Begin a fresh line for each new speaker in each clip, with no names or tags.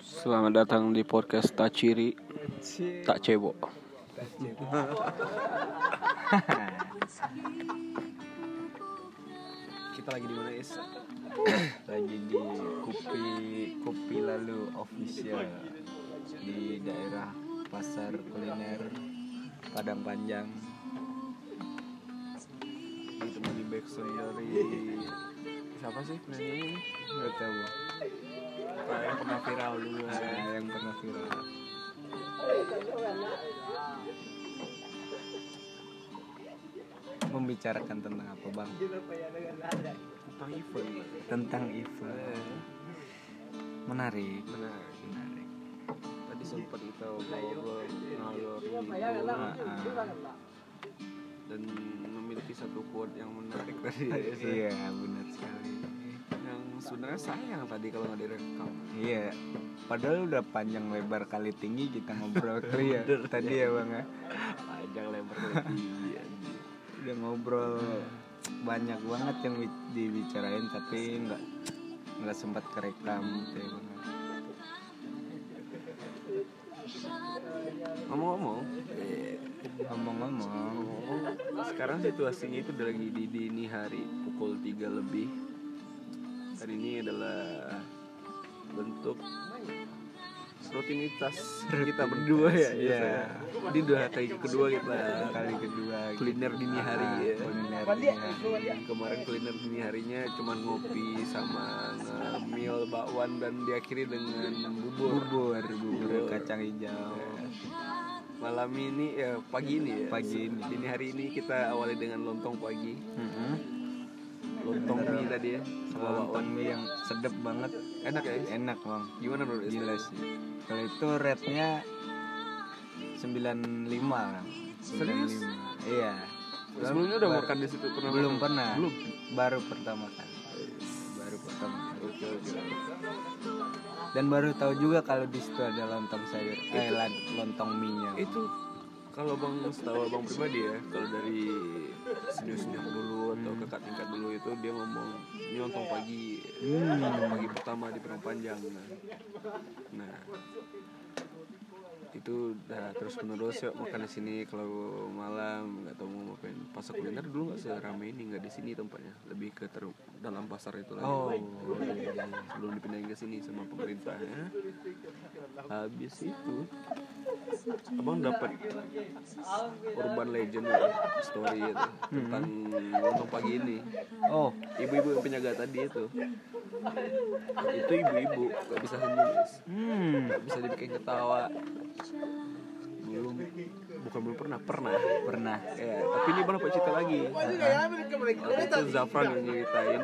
Selamat datang di podcast Tak Ciri Tak Cebok
Kita lagi di mana Is? lagi di Kopi Kopi Lalu Official di daerah Pasar Kuliner Padang Panjang. Ditemani backsound dari siapa sih penyanyi ini? Gak Yang pernah viral dulu. Ah, yang pernah viral. Membicarakan tentang apa bang?
Tentang event.
Tentang event. Menarik.
Menarik.
Menarik.
Tadi sempat kita ngobrol ngalor
Ah, ah.
Dan memiliki satu quote yang menarik tadi.
Iya benar sekali
sebenarnya sayang tadi kalau nggak direkam.
Iya padahal udah panjang lebar kali tinggi kita ngobrol. Clear tadi ya bang ya.
Panjang lebar tinggi
udah ngobrol banyak banget yang bi- dibicarain tapi nggak nggak sempat kerekam gitu ya bang
Ngomong-ngomong.
Ngomong-ngomong
Sekarang situasinya itu lagi di dini hari Pukul 3 lebih Dan ini adalah bentuk rutinitas kita berdua ya.
Iya.
biasanya. Ini udah kali kedua kita.
Kali kedua
kuliner dini hari
Ah,
ya.
kuliner dini hari.
Kemarin kuliner dini harinya cuman ngopi sama ngemil bakwan dan diakhiri dengan bubur.
Bubur. Bubur kacang hijau.
Malam ini ya pagi ini ya.
Pagi ini.
Dini hari ini kita awali dengan lontong pagi. Lontong mie. Tadi ya. Sama
lontong mie yang sedep banget.
Enak ya?
Enak bang.
Gimana Isra?
gila sih. Kalau itu rate-nya 95 kan
Serius?
95 iya.
Sebelumnya udah
Baru-
makan di situ pernah
belum
makan?
pernah.
Belum?
Baru pertama kali. Baru pertama kali.
Oke oke
dan baru tahu juga kalau di situ ada lontong sayur eh lontong mie nya
Itu kalau bang setahu bang pribadi ya Kalau dari senyum-senyum dulu atau kakak tingkat dulu itu Dia ngomong ini lontong pagi. Lontong pagi pertama di Perang Panjang. Nah itu udah terus menerus yuk makan di sini kalau malam. Nggak tahu mau ngapain. Pasar kuliner dulu nggak serame ini nggak di sini tempatnya. Lebih ke ter dalam pasar itu lagi.
Oh.
Sebelum dipindahin ke sini sama pemerintahnya. Habis itu abang dapat urban legend ya, story itu tentang lontong pagi ini.
Oh.
Ibu-ibu yang penjaga tadi itu. Itu ibu-ibu nggak bisa senyum
hmm.
Nggak bisa dibikin ketawa belum bukan belum pernah pernah.
Pernah.
Ya tapi ini baru dapat cerita lagi. Waktu itu Zafran yang nyeritain.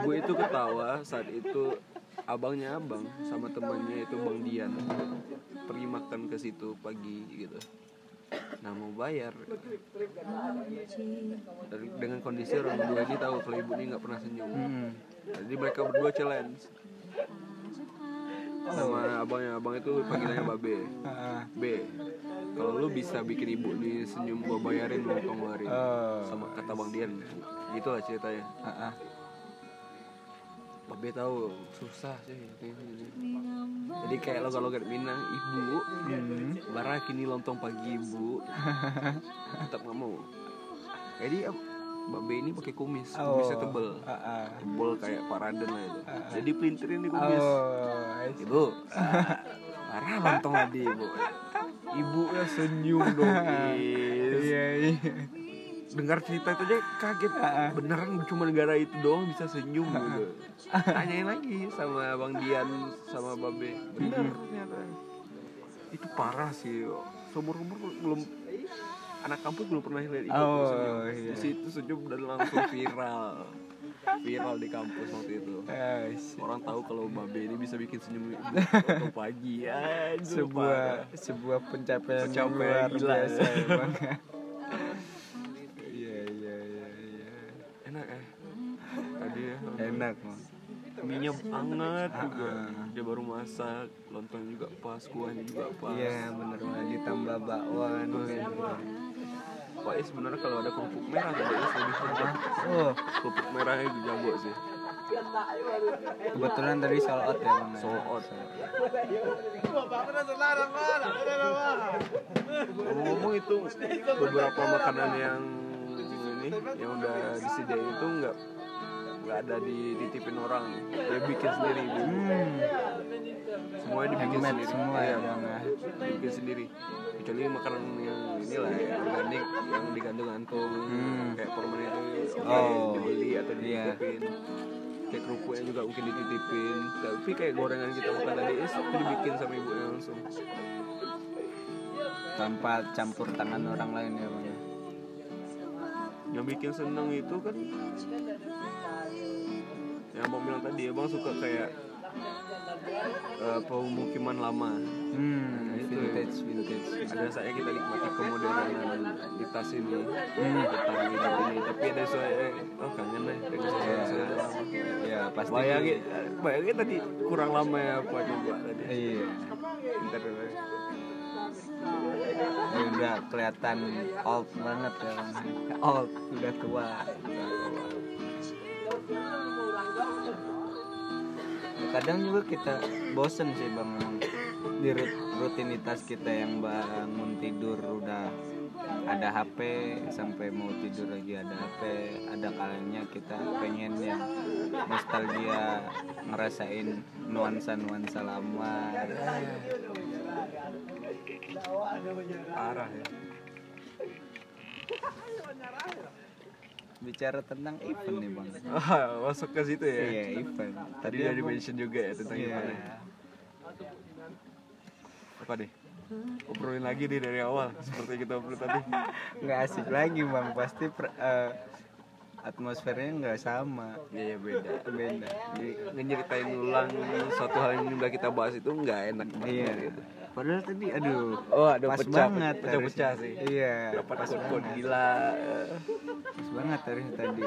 Ibu itu ketawa saat itu abangnya abang sama temannya itu bang Dian. Pergi makan ke situ pagi gitu. Nah mau bayar. Dengan kondisi orang berdua ini tahu kalau ibu ini nggak pernah senyum.
Hmm.
jadi mereka berdua challenge sama abangnya abang itu panggilannya babe B. Kalau lu bisa bikin ibu nih senyum gua bayarin lontong lu hari.
Oh.
Sama kata bang Dian. Gitu lah ceritanya
ah.
Babe tahu susah sih. Jadi kayak logat-logat Minang ibu.
Hmm.
barang kini lontong pagi ibu. Tetap nggak mau. Jadi Babe ini pakai kumis kumisnya tebel.
Ah, ah.
tebel kayak Pak Raden lah itu. Jadi pelintirin di kumis.
Oh
ibu. Marah lontong tadi ibu. Ibu ya senyum dong
iya iya.
Dengar cerita itu aja kaget. Beneran cuma negara itu doang bisa senyum gitu. Tanyain lagi sama bang Dian sama Babe. Bener ternyata. Itu parah sih. Seumur umur belum anak kampus belum pernah lihat ibu
Oh,
senyum
iya.
di situ senyum dan langsung viral viral di kampus waktu itu
see.
orang tahu kalau Babe ini bisa bikin senyum ibu pagi parah.
sebuah sebuah pencapaian,
Pencapaian
luar
gila.
biasa emang iya iya iya iya
enak ya tadi ya
enak Bang.
Minyak hangat juga.
Ah.
dia baru masak lontong juga pas kuahnya juga pas.
Iya bener banget ditambah bakwan.
Pak Is sebenarnya kalau ada kerupuk merah tadi Is lebih sedap
oh.
kerupuk merahnya itu jago sih.
Kebetulan tadi sold out ya bang.
Sold out. ngomong itu beberapa makanan yang ini yang udah disediain itu nggak nggak ada dititipin orang dia bikin sendiri dia.
hmm.
semuanya dibikin
Handmade
sendiri
semua ya,
Iya,
Bang, ya.
dibikin sendiri kecuali makanan yang inilah ya organik yang digantung-gantung
Hmm.
kayak permen itu
Oh.
dibeli atau
Iya.
dititipin kayak kerupuk yang juga mungkin dititipin tapi kayak gorengan kita makan tadi itu dibikin sama ibunya langsung
tanpa campur tangan orang lain ya bang ya.
yang bikin seneng itu kan yang abang bilang tadi abang suka kayak eh, pemukiman lama
hmm,
itu.
vintage vintage
ada saatnya kita nikmati kemodernan di tas ini
Hmm.
tentang hidup ini tapi ada soalnya oh kangen deh dengan sesuatu lama
ya pasti
bayangin bayangin tadi kurang lama ya apa coba tadi
iya
ntar.
Ya udah kelihatan old banget ya Bang. old udah tua udah tua. Kadang juga kita bosen sih bang di rut- rutinitas kita yang bangun tidur udah ada HP sampai mau tidur lagi ada HP ada kalanya kita pengen ya nostalgia ngerasain nuansa nuansa lama
parah ya
bicara tentang event nih bang.
Ah masuk ke situ ya?
Iya event.
Tadi udah di mention juga ya tentang
Iya.
gimana apa deh obrolin lagi deh dari awal seperti kita obrol tadi.
Nggak asik lagi bang. Pasti per- eh, atmosfernya nggak sama
iya beda
beda
Jadi ngeceritain ulang suatu hal yang udah kita bahas itu nggak enak banget
iya
gitu.
padahal tadi aduh
Oh, ada
pas
pecah,
banget
pecah-pecah
harusnya.
sih.
iya
Dapat
banget
gila.
pas banget tadi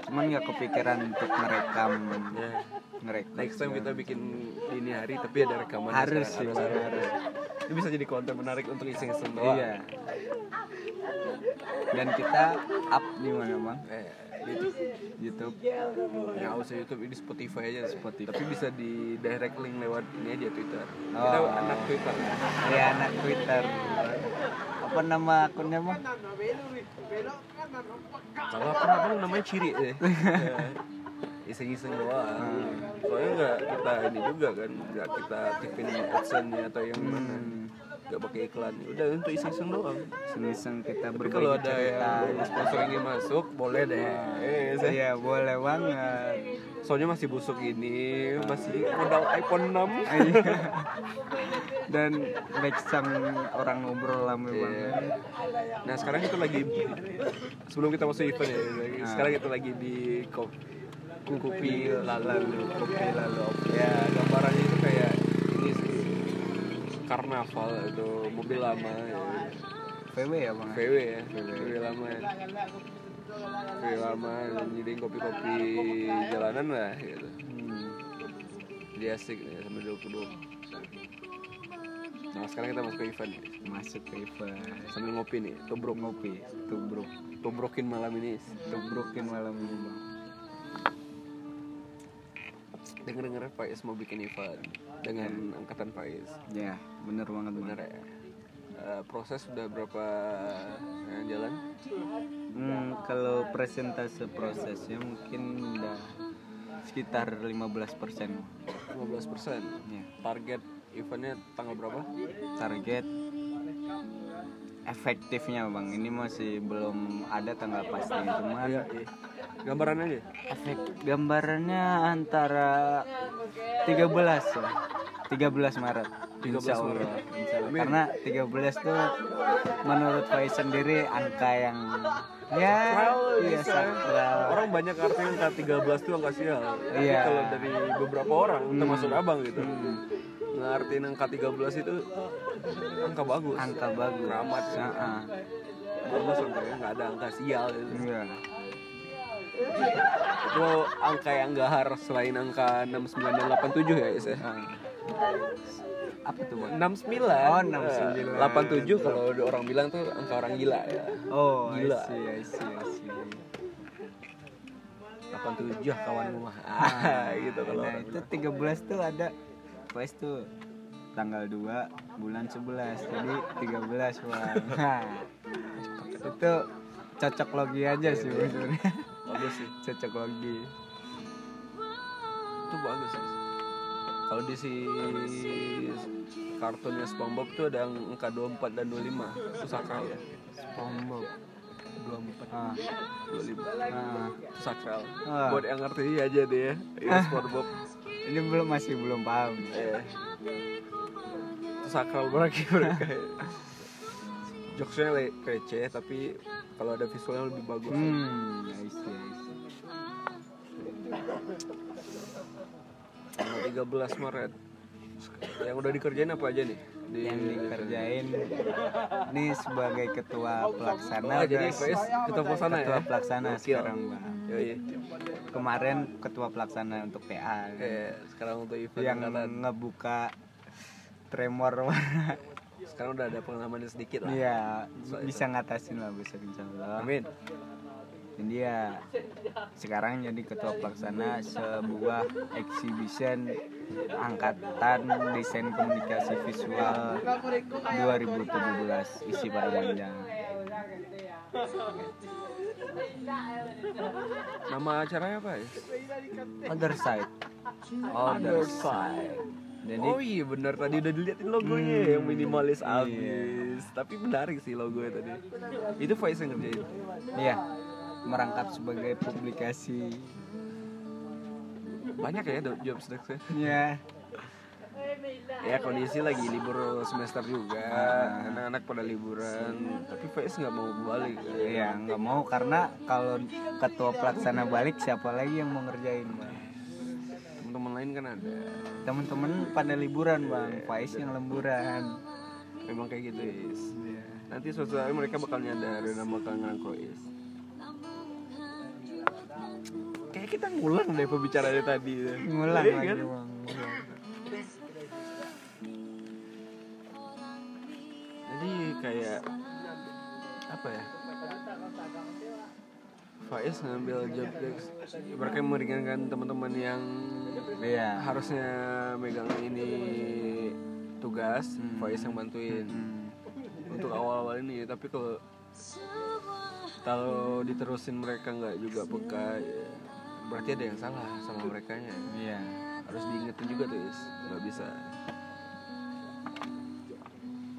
cuman nggak kepikiran untuk merekam
Ya.
ngerekam
Next time kita bikin dini hari tapi ada rekaman
harus sih
harus, harus.
harus.
Itu bisa jadi konten menarik untuk iseng-iseng doang.
iya dan kita up di mana bang
Eh, itu
YouTube
nggak usah YouTube ini Spotify aja
Spotify.
Tapi bisa di direct link lewat ini aja Twitter.
Oh.
Kita anak Twitter.
ya anak Twitter apa nama akunnya bang
Kalau aku abang namanya Ciri deh. Ya. Iseng-iseng doang. Soalnya nggak kita ini juga kan, nggak kita aktifin adsense atau yang mana.
Hmm.
Nggak pakai iklan. Udah untuk iseng-iseng doang.
Iseng kita
Tapi
berbagi
kalau ada
cerita
yang sponsor ingin masuk, boleh deh. Eh, saya-
iya boleh banget
Soalnya masih busuk ini, masih modal iPhone 6.
Iya. dan next time orang ngobrol lama
Iya.
banget
Nah sekarang kita lagi sebelum kita masuk event ya,
Ah.
sekarang kita lagi di kop, kopi lalu
kopi lalu
ya gambarannya itu kayak ini sih karnaval itu mobil lama ya.
VW ya bang
VW ya VW lama ya. VW lama dan jadi kopi-kopi jalanan lah gitu
Hmm.
jadi asik ya sambil duduk-duduk nah sekarang kita masuk ke event ya.
masuk ke event
sambil ngopi nih tubruk
ngopi tubruk
tubrukin malam ini
tubrukin malam ini bang
denger denger Faiz mau bikin event dengan angkatan Faiz.
Ya bener banget
bener
bener
ya? Eh, proses sudah berapa yang jalan?
Hmm, kalau presentase prosesnya mungkin udah sekitar 15%
15 persen.
ya.
Target eventnya tanggal berapa?
Target efektifnya bang. Ini masih belum ada tanggal pasti cuman
iya gambaran aja
efek gambarannya antara 13 ya 13 Maret
13
Insya Allah.
Maret.
Insya Allah. Karena 13 tuh menurut Faiz sendiri angka yang ya iya sakral
orang banyak artinya angka 13 itu angka sial tapi
Iya.
kalau dari beberapa orang termasuk abang gitu ngartiin angka 13 itu angka bagus
angka bagus
Keramat.
Heeh.
bagus sampai nggak ada angka sial gitu.
iya
itu angka yang gahar selain angka 69 dan 87 ya Is ya?
Heeh. apa tuh bang
69
Oh, 69.
87 kalau ada orang bilang tuh angka orang gila ya
oh
Gila.
I see, I see, I see.
87 kawan rumah ah, gitu kalau
nah itu
bilang.
13 tuh ada Faiz tuh tanggal 2 bulan 11 jadi 13 bang Nah, itu cocok logi aja sih sebenarnya
bagus sih
cocok logi
itu bagus sih kalau di si kartunnya SpongeBob tuh ada yang angka 24 dan 25 itu sakral ya
SpongeBob. 24 ah,
25
ah.
itu sakral
Ah.
buat yang ngerti aja deh ya ini SpongeBob.
Ini belum masih belum paham.
Eh itu sakral berarti mereka. jokesnya le- receh tapi kalau ada visualnya lebih bagus
hmm I see.
tanggal 13 Maret yang udah dikerjain apa aja nih di
yang dikerjain ini sebagai ketua pelaksana
oh, jadi
guys.
Ketua pelaksana
ketua
ya
pelaksana
Gokil.
sekarang bang
Yoi.
kemarin ketua pelaksana untuk PA
Eh, sekarang untuk event
yang
angkatan.
ngebuka tremor
sekarang udah ada pengalaman sedikit lah
Iya, bisa ngatasin lah besok insya Allah.
amin
Dan dia sekarang jadi ketua pelaksana sebuah exhibition angkatan desain komunikasi visual 2017 isi panjang.
nama acaranya apa ya
Other side. Jadi
oh iya benar tadi udah diliatin logonya
Hmm,
yang minimalis
iya.
abis. Tapi menarik sih logonya tadi. Itu Faiz yang ngerjain
iya. Merangkap sebagai publikasi.
banyak ya job desk
Ya,
ya kondisi lagi libur semester juga. Anak-anak pada liburan. Tapi Faiz nggak mau balik.
Iya, nggak mau. Karena kalau ketua pelaksana balik siapa lagi yang mau ngerjain, Bang?
Teman-teman lain kan ada
Temen-temen pada liburan, Bang. Faiz yang lemburan.
memang kayak gitu is nanti suatu saat mereka bakal nyadar dan bakal ngerangkul is kayak kita ngulang deh pembicaraannya tadi
Ngulang
Iya
lagi,
kan?
Bang. ngulang.
jadi kayak apa ya Faiz ngambil job desk mereka meringankan teman-teman yang
Iya.
harusnya megang ini tugas
Hmm.
Faiz yang bantuin
Hmm.
untuk awal-awal ini tapi kalau kalau diterusin mereka nggak juga peka ya, berarti ada yang salah sama mereka nya
Iya.
harus diingetin juga tuh Is nggak bisa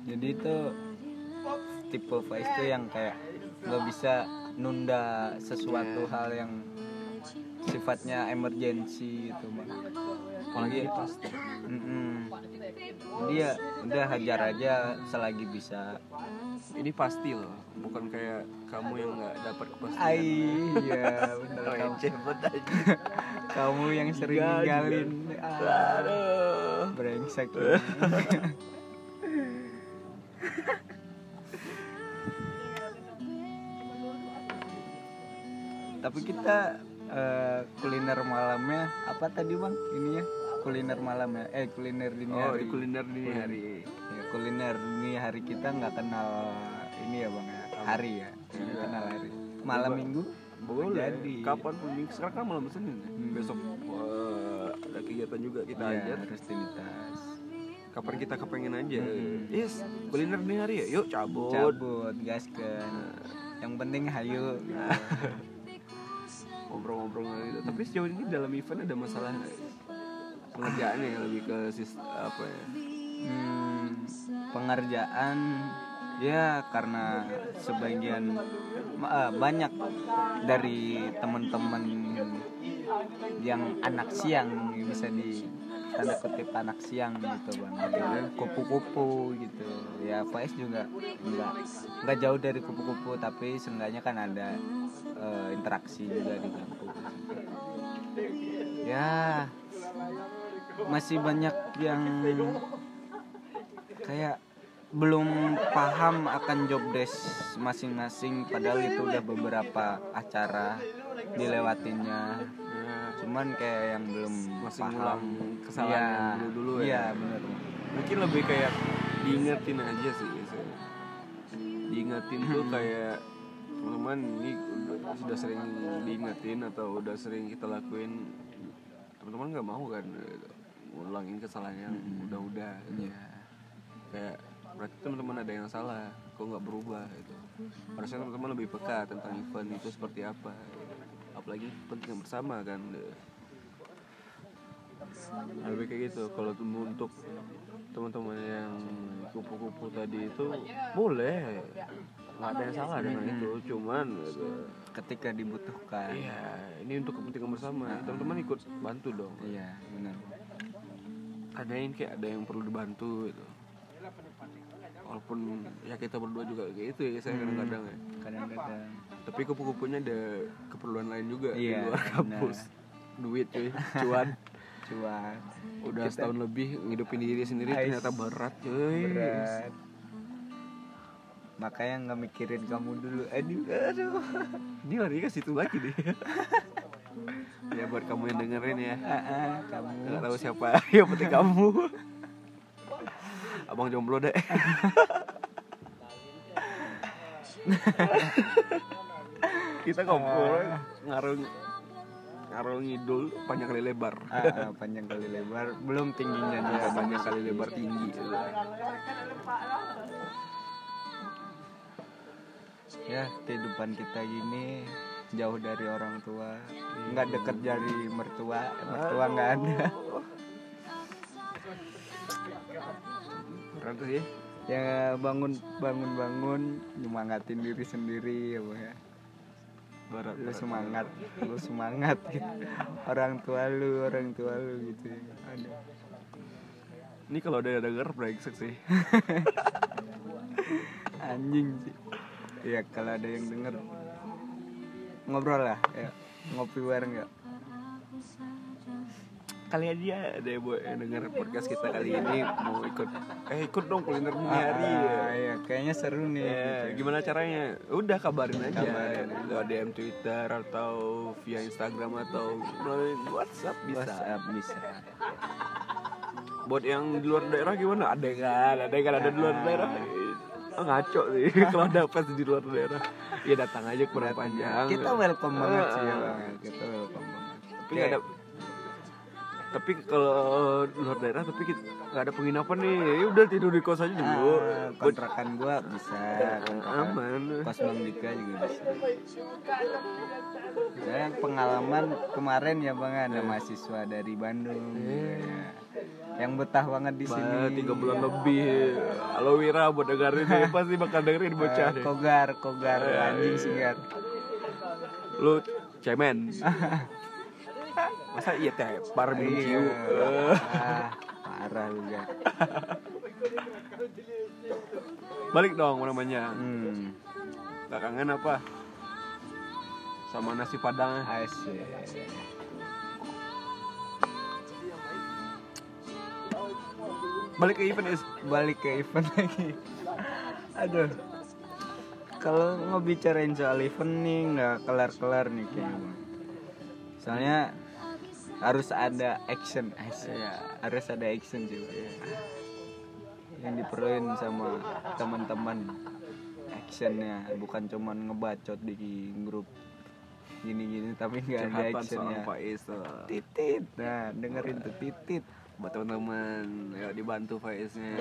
Jadi itu tipe Faiz tuh yang kayak nggak bisa nunda sesuatu
Iya.
hal yang sifatnya emergensi gitu, Bang.
apalagi
Jadi-
pasti
Mm-mm. Dia udah hajar aja selagi bisa.
ini pasti loh bukan kayak kamu yang nggak dapat kepastian
Ai, iya bener kamu.
aja
Kamu yang sering
Iya,
ninggalin. Ah,
aduh
brengsek. Tapi kita eh, kuliner malamnya apa tadi bang? Ininya kuliner malamnya? Eh kuliner dini
oh
hari.
kuliner dini hari
Ya, kuliner dini hari kita nggak kenal ini ya bang ya hari ya. Nggak kenal hari. Malam
Coba.
minggu
boleh
Jadi.
kapan pun minggu sekarang kan malam senin ya? besok eh, ada kegiatan juga kita
ya,
ajar
rutinitas.
kapan kita kepengen aja
Hmm.
yes kuliner dini hari ya yuk cabut,
Cabut, gaskan. Yang penting hayu. gitu.
ngobrol-ngobrol gitu tapi sejauh ini dalam event ada masalah nggak ya? lebih ke sis apa ya
Hmm, pengerjaan ya karena sebagian eh, banyak dari teman-teman yang anak siang bisa di tanda kutip anak siang gitu bang. Akhirnya kupu-kupu gitu. Ya Faiz juga nggak nggak jauh dari kupu-kupu tapi seenggaknya kan ada eh, interaksi juga di kampus ya masih banyak yang kayak belum paham akan job desk masing-masing padahal itu udah beberapa acara dilewatinya
Ya,
cuman kayak yang belum
Masih
paham
kesalahan
Iya,
yang dulu-dulu ya.
iya benar
mungkin lebih kayak diingetin aja sih biasanya. diingetin tuh
Hmm.
kayak teman-teman ini udah sudah sering diingetin atau udah sering kita lakuin teman-teman nggak mau kan gitu. ngulangin kesalahan yang udah-udah gitu.
Iya.
kayak berarti teman-teman ada yang salah kok nggak berubah gitu harusnya teman-teman lebih peka tentang event itu seperti apa gitu. Apalagi penting bersama kan lebih kayak gitu. Kalau untuk teman-teman yang kupu-kupu tadi itu boleh. Nggak ada yang salah dengan itu. Cuman
Ketika dibutuhkan.
iya ini untuk kepentingan bersama. Teman-teman ikut bantu dong.
Iya, benar.
tanyain kayak ada yang perlu dibantu gitu walaupun ya kita berdua juga kayak itu ya saya kadang-kadang ya
Kadang-kadang.
tapi kupu-kupunya ada keperluan lain juga di
Iya,
luar kampus duit cuy cuan
Cuan.
udah setahun lebih ngidupin diri sendiri
Ais.
ternyata berat cuy
Berat. Makanya nggak mikirin kamu dulu. Aduh, aduh.
ini lari ke situ lagi deh ya buat kamu yang dengerin ya
Ah, ah, kamu.
nggak tahu siapa yang penting kamu abang jomblo deh. Kita ngobrol ngaruh ngaruh ngidul panjang kali lebar.
Ah, ah, panjang kali lebar, belum tingginya
ya,
juga
panjang kali lebar tinggi.
Ya, kehidupan kita gini jauh dari orang tua, nggak deket dari mertua, mertua nggak ada.
Keren tuh sih.
Ya bangun bangun bangun nyemangatin diri sendiri ya, Bu, ya.
barat
lu semangat lu semangat gitu. Orang tua lu orang tua lu gitu. Ya. Aduh.
ini kalau ada yang denger brengsek sih.
Anjing sih. Ya kalau ada yang denger ngobrol lah ya. Ngopi bareng ya
kali aja buat yang denger podcast kita kali ini mau ikut eh ikut dong kuliner hari
ah, ya kayaknya seru nih
Ya, gimana caranya? Udah kabarin aja.
Kabarin.
Lewat DM Twitter atau via Instagram atau melalui WhatsApp bisa.
WhatsApp bisa
Buat yang di luar daerah gimana? Ada kan? Ada kan ada di luar daerah? Oh, ngaco sih kalau ada fans di luar daerah. Ya datang aja ke panjang.
kita welcome banget sih ya
Ah.
bang kita welcome banget
Tapi nggak ada tapi kalau luar daerah tapi kita nggak ada penginapan nih. Ya udah tidur di kos aja dulu.
Ah, kontrakan gua bisa kontrakan
aman.
kos Bang Dika juga bisa. Saya pengalaman kemarin ya bang ada mahasiswa dari Bandung ya. yang betah banget di sini.
Bah, tiga bulan lebih. Halo Wira buat dengerin ini pasti bakal dengerin bocah
Eh,
deh.
Kogar kogar anjing sigar
Lu cemen Masa iya tepar minum
Iya.
ciu.
Ah, parah lu ya
Balik dong namanya
hmm.
Kangen apa? Sama nasi padang.
Asik
Balik ke event is.
Balik ke event lagi. Aduh. Kalau ngebicarain soal event nih nggak kelar-kelar nih kayaknya. Soalnya harus ada action. Asik.
Iya.
harus ada action sih. Bang. yang diperluin sama teman-teman. Actionnya. Bukan cuman ngebacot di grup gini-gini tapi nggak ada actionnya.
Tuh.
titit. Nah dengerin tuh titit.
Buat teman-teman. Ya dibantu Faiznya.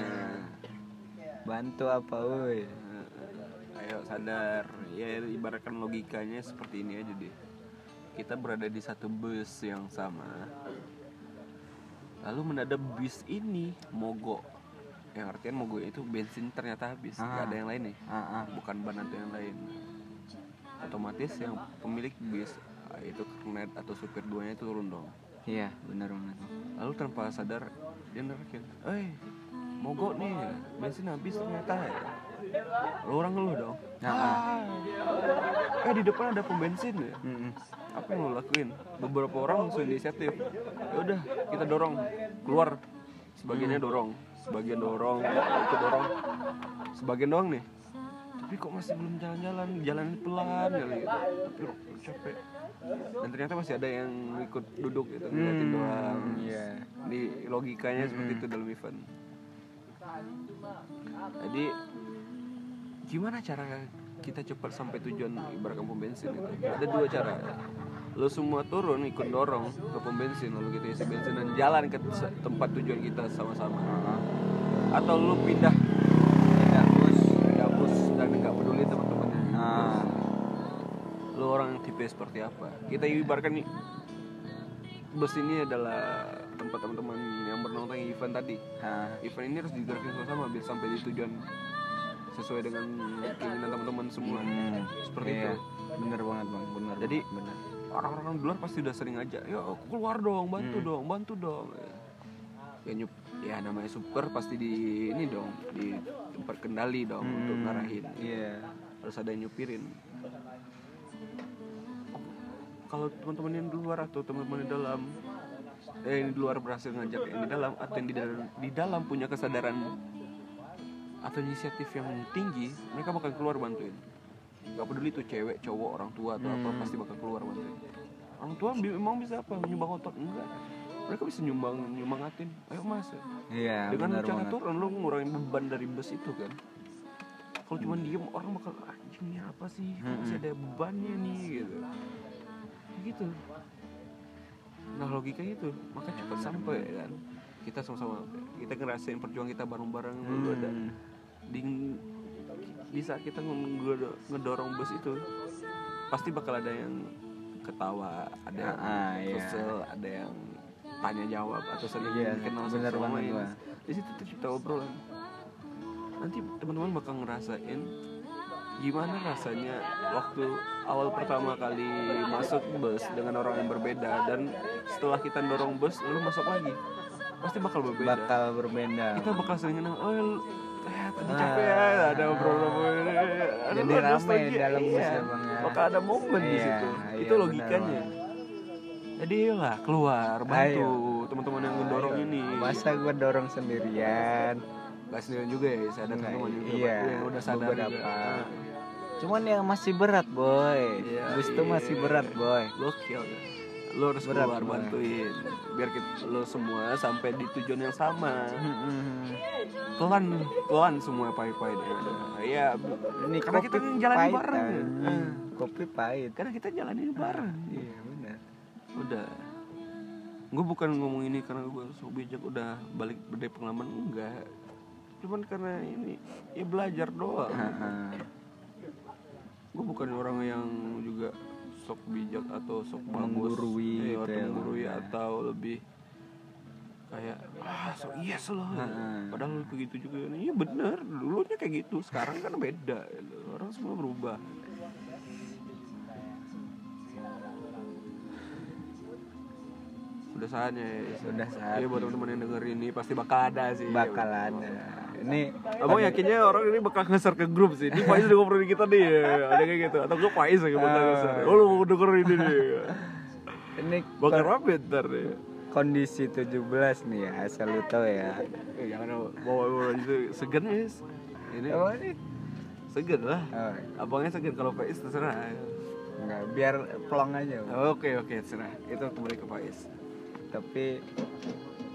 Bantu apa woi?
Ayo sadar. Ya ibaratkan logikanya seperti ini aja deh Kita berada di satu bus yang sama. Lalu mendadak bus ini mogok Yang artian mogok itu bensin ternyata habis.
Ah.
Gak ada yang lain nih.
Ah, ah.
Bukan ban atau yang lain. Otomatis yang pemilik bis ah, Itu kernet atau supir duanya itu turun dong.
Iya, benar banget.
Lalu tanpa sadar dia nerakin Eh mogok nih bensin habis ternyata ya Lalu orang ngeluh dong.
Nah,
Ah, eh di depan ada pom bensin ya?
Mm-mm.
apa yang lo lakuin? Beberapa orang langsung inisiatif. Ya udah kita dorong. Keluar. Sebagiannya dorong. Sebagian dorong ikut dorong. Sebagian doang nih. Tapi kok masih belum jalan-jalan? Jalan pelan kali gitu. tapi kok capek. Dan ternyata masih ada yang ikut duduk gitu ngeliatin
Hmm,
doang.
Iya.
di logikanya seperti itu dalam event jadi gimana cara kita cepat sampai tujuan ibarat pom bensin itu? Ada dua cara. Lo semua turun ikut dorong ke pom bensin lalu kita isi bensin dan jalan ke tempat tujuan kita sama-sama. Atau lo pindah
Tidak bus.
pindah bus dan nggak peduli teman-temannya.
Nah,
lo orang tipe seperti apa? Kita ibaratkan nih bus ini adalah tempat teman-teman yang bernonton event tadi.
Nah,
event ini harus digerakin sama-sama biar sampai di tujuan sesuai dengan keinginan teman-teman semua
hmm,
seperti
iya.
itu
Bener banget bang, bener.
Jadi-
bener.
orang-orang di luar pasti udah sering aja ya keluar dong bantu
Hmm.
dong bantu dong ya nyup ya namanya super pasti di ini dong di tempat kendali dong untuk
Hmm,
ngarahin
Iya.
harus ada yang nyupirin kalau teman-teman yang di luar atau teman-teman di dalam eh yang di luar berhasil ngajak yang di dalam atau yang di dalam di dalam punya kesadaran atau inisiatif yang tinggi mereka bakal keluar bantuin. Nggak peduli tuh cewek cowok orang tua atau apa
Hmm.
pasti bakal keluar bantuin. Orang tua bi- emang bisa apa? Nyumbang otot enggak. Mereka bisa nyumbang nyumangatin ayo mas.
Iya,
dengan cara turun lo ngurangin beban dari bus itu kan? Kalau cuma diem orang bakal anjing ini apa sih? Kok masih ada bebannya nih? Gitu. Gitu. Nah logika itu. Maka cepat sampai kan? Kita sama-sama kita ngerasain perjuangan kita bareng-bareng lalu ada
Hmm.
Di saat kita nge- ngedorong bus itu. Pasti bakal ada yang ketawa ada yang
Ah, iya.
kesel ada yang tanya jawab atau saling
Iya,
kenal
bener
sama lain. di situ tercipta obrolan. Nanti teman-teman bakal ngerasain gimana rasanya waktu awal pertama kali masuk bus dengan orang yang berbeda dan setelah kita dorong bus lalu masuk lagi. Pasti bakal berbeda.
Bakal berbeda.
kita bakal sering kenal oh ya, tadi
Ah.
capek ya ada obrolan ada
Jadi
nostalgia.
dalam
Iya.
ya, Bang, ya.
ada momen di
Iya,
situ
iya,
itu logikanya jadi lah keluar bantu teman-teman yang ngedorong
Ayo.
ini
Masa gue dorong sendirian?
Gak sendirian juga ya
Enggak,
teman-teman juga
iya,
udah sadar
beberapa.
Ah,
Cuman yang masih berat boy.
Iya,
Bus itu masih
iya.
berat boy.
gokil lo harus
Berat,
keluar
Bang.
bantuin biar kita, lo semua sampai di tujuan yang sama
Hmm.
pelan pelan semua deh ya
Ini
karena kita
pahit,
bareng
kan. Kopi pahit.
karena kita jalanin bareng
Iya benar.
udah gue bukan ngomong ini karena gue so bijak udah balik berdaya pengalaman enggak cuman karena ini ya belajar doang gue bukan orang yang juga sok bijak atau sok bagus.
Menggurui
eh,
gitu
atau
ya,
menggurui
ya.
atau lebih kayak ah so yes loh
Ha-ha.
padahal begitu juga. Iya bener. Dulunya kayak gitu. Sekarang kan beda. Orang semua berubah. Udah saatnya ya
Sudah
Iya
saatnya.
buat teman-teman yang denger ini pasti bakal ada sih.
Bakal ada. Ini
Abang yakinnya orang ini bakal nge-share ke grup sih. Ini Faiz udah ngobrolin kita nih. Ada kayak gitu. Atau gue Faiz yang bakal nge-share. Oh lu mau denger ini. Nih
ini
Bakal rame ntar nih.
kondisi 17 nih ya, asal lu tahu ya.
Eh jangan bawa-bawa itu Segan ya. Ini.
Oh, ini?
Segan lah.
Oh,
Abangnya segan. Kalau Faiz terserah.
Enggak, biar plong aja.
Oke oke terserah. Itu kembali ke Faiz.
Tapi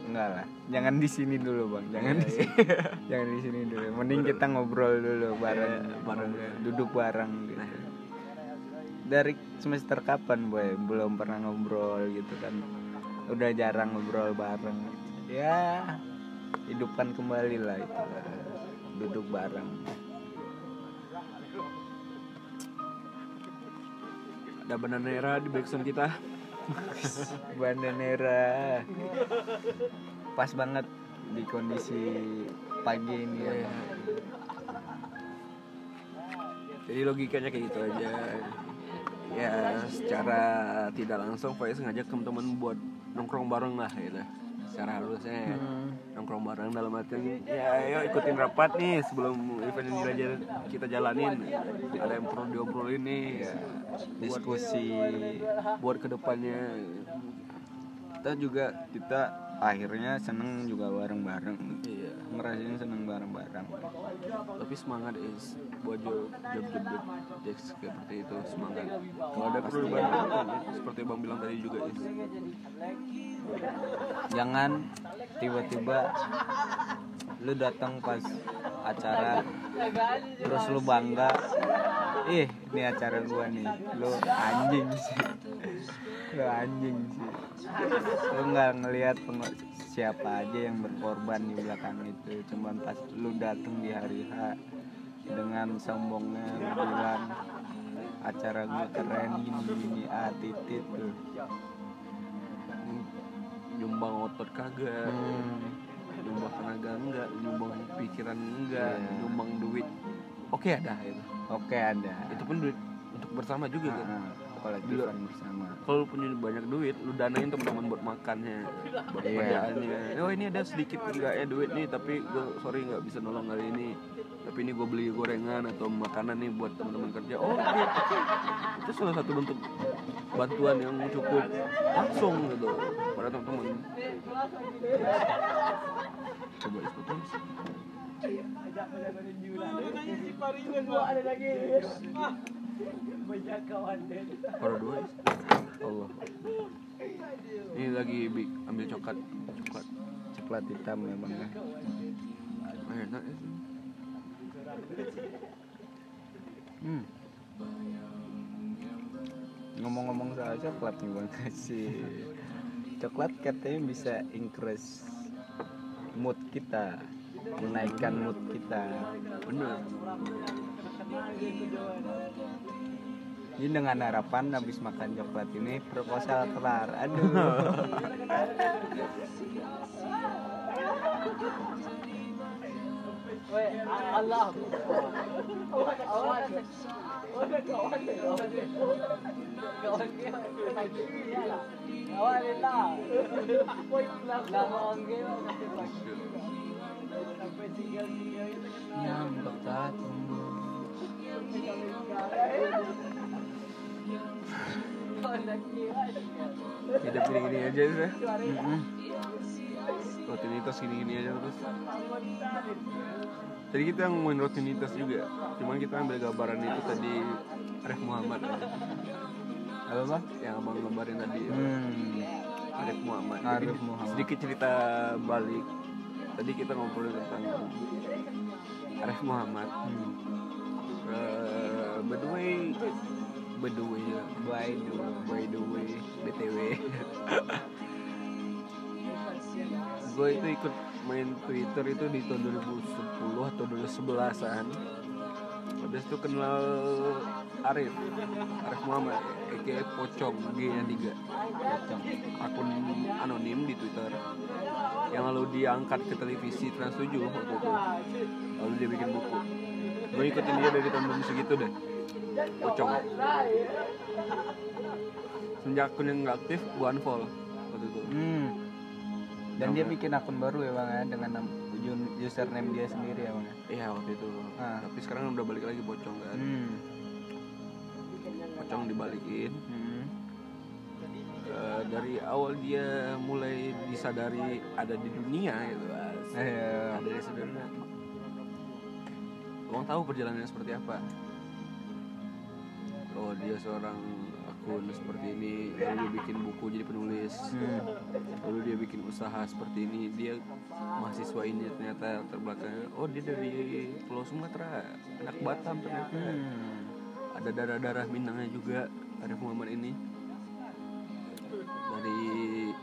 enggak lah. Jangan di sini dulu, Bang. Jangan di sini. Jangan di sini dulu. Mending kita ngobrol dulu bareng,
Iya, bareng, ya.
duduk bareng gitu. Dari semester kapan, Boy? Belum pernah ngobrol gitu kan. Udah jarang ngobrol bareng. Ya, hidupkan kembali lah itu. Duduk bareng.
Ada bandanera di backsound kita
Bandanera. Pas banget di kondisi pagi ini ya.
Jadi logikanya kayak gitu aja. Ya secara tidak langsung Faiz ngajak teman-teman buat nongkrong bareng lah gitu. Secara halusnya ya. nongkrong bareng dalam artian ya ayo ikutin rapat nih sebelum event ini aja kita jalanin. Ada yang perlu diobrolin nih. Ya.
Diskusi
Buat ke depannya.
kita juga kita akhirnya seneng juga bareng-bareng
Iya.
ngerasain seneng bareng-bareng
Tapi semangat is buat job job job job desk seperti itu semangat. Kalau ada perlu dibantu seperti bang bilang tadi juga is.
jangan tiba-tiba lu datang pas acara terus lu bangga. Ih ini acara gua nih. Lu anjing sih. Lu anjing sih. Lu nggak ngelihat siapa aja yang berkorban di belakang itu. Cuman pas lu datang di hari H dengan sombongnya lu bilang acara gua keren gini gini ah titit tuh.
Nyumbang otot kagak.
Hmm.
Nyumbang tenaga enggak nyumbang pikiran enggak
Iya.
nyumbang duit. Oke ada itu.
Oke ada.
Itu pun duit untuk bersama juga kan
Kolektifan bersama.
Kalau lu punya banyak duit lu danain teman-teman buat makannya buat
Iya.
kerjaannya oh ini ada sedikit enggak ya duit nih tapi gue sorry nggak bisa nolong kali ini. Tapi ini gue beli gorengan atau makanan nih buat teman-teman kerja. Oh oke oke. itu salah satu bentuk bantuan yang cukup langsung gitu pada teman-teman. Coba ikutin Baru dua ya? Allah ini lagi ambil coklat coklat
coklat hitam memang ya
Ah, enak ya
Hmm. Ngomong-ngomong soal coklat nih bang sih. Coklat katanya bisa increase mood kita, menaikkan mood kita.
bener
Ini dengan harapan habis makan coklat ini proposal kelar. Aduh. Yang berkata
hidup gini-gini aja udah
Mm-mm.
rutinitas gini-gini aja terus tadi kita ngomongin rutinitas juga cuman kita ambil gambaran itu tadi Arif Muhammad ya.
Apa bang?
yang abang gambarin tadi
Hmm.
Arif Muhammad
Arif
Jadi,
Muhammad.
sedikit cerita balik tadi kita ngobrol tentang Arif Muhammad
Hmm.
Eh, by the way by the way
By the way.
by the way btw gue itu ikut main Twitter itu di tahun 2010 atau 2011an habis itu kenal Arif Arif Muhammad aka Pocong G 3
Pocong.
akun anonim di Twitter yang lalu diangkat ke televisi Trans 7 waktu itu lalu dia bikin buku gue ikutin dia dari tahun segitu deh pocong sejak akun yang nggak aktif gue unfollow waktu itu
Hmm. Dan dia bikin akun baru ya bang ya dengan username dia sendiri ya bang. ya?
iya waktu itu
Ah.
tapi sekarang udah balik lagi pocong kan
Hmm.
pocong dibalikin
Hmm.
Eh, dari awal dia mulai disadari ada di dunia gitu
Ayo.
ada di dunia Abang tahu perjalanannya seperti apa? Oh dia seorang akun seperti ini lalu dia bikin buku jadi penulis.
Hmm.
lalu dia bikin usaha seperti ini dia mahasiswa ini ternyata terbelakangnya oh dia dari Pulau Sumatera anak Batam ternyata.
Hmm.
ada darah-darah Minangnya juga Arif Muhammad ini. Dari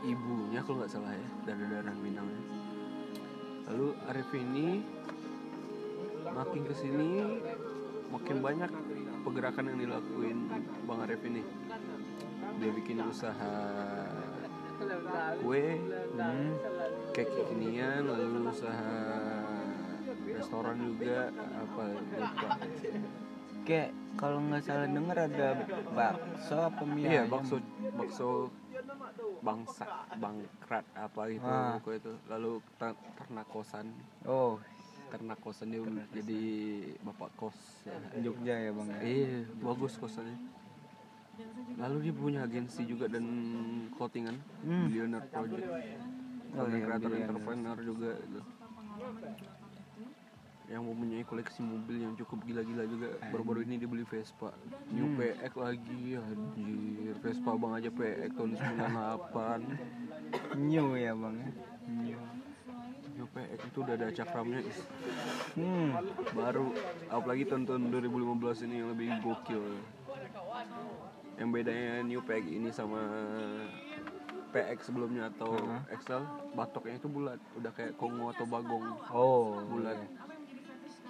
ibunya kalau nggak salah ya darah-darah Minangnya. Lalu Arif ini makin ke sini makin banyak pergerakan yang dilakuin Bang Arif ini dia bikin usaha kue
Hmm.
kayak kekinian lalu usaha restoran juga apa lupa
Kayak kalau nggak salah denger ada bakso apa mie
iya bakso bakso bangsa bangkrat apa gitu
Ah.
itu lalu ter- ternak kosan
Oh,
ternak kosan dia jadi bapak kos ya.
Jogja ya bang. ya?
iya bagus kosannya lalu dia punya agensi juga dan clothingan
Hmm.
Billionaire Project
Oh, iya,
kreator
Billionaire.
entrepreneur juga gitu. yang mempunyai koleksi mobil yang cukup gila-gila juga baru-baru ini dia beli Vespa new
Hmm.
PX lagi anjir Vespa bang aja PX tahun 98
New ya bang ya. New.
New PX itu udah ada cakramnya is.
hmm.
baru apalagi tonton 2015 ini yang lebih gokil yang bedanya New PX ini sama PX sebelumnya atau Excel batoknya itu bulat udah kayak Kongo atau Bagong
oh
bulat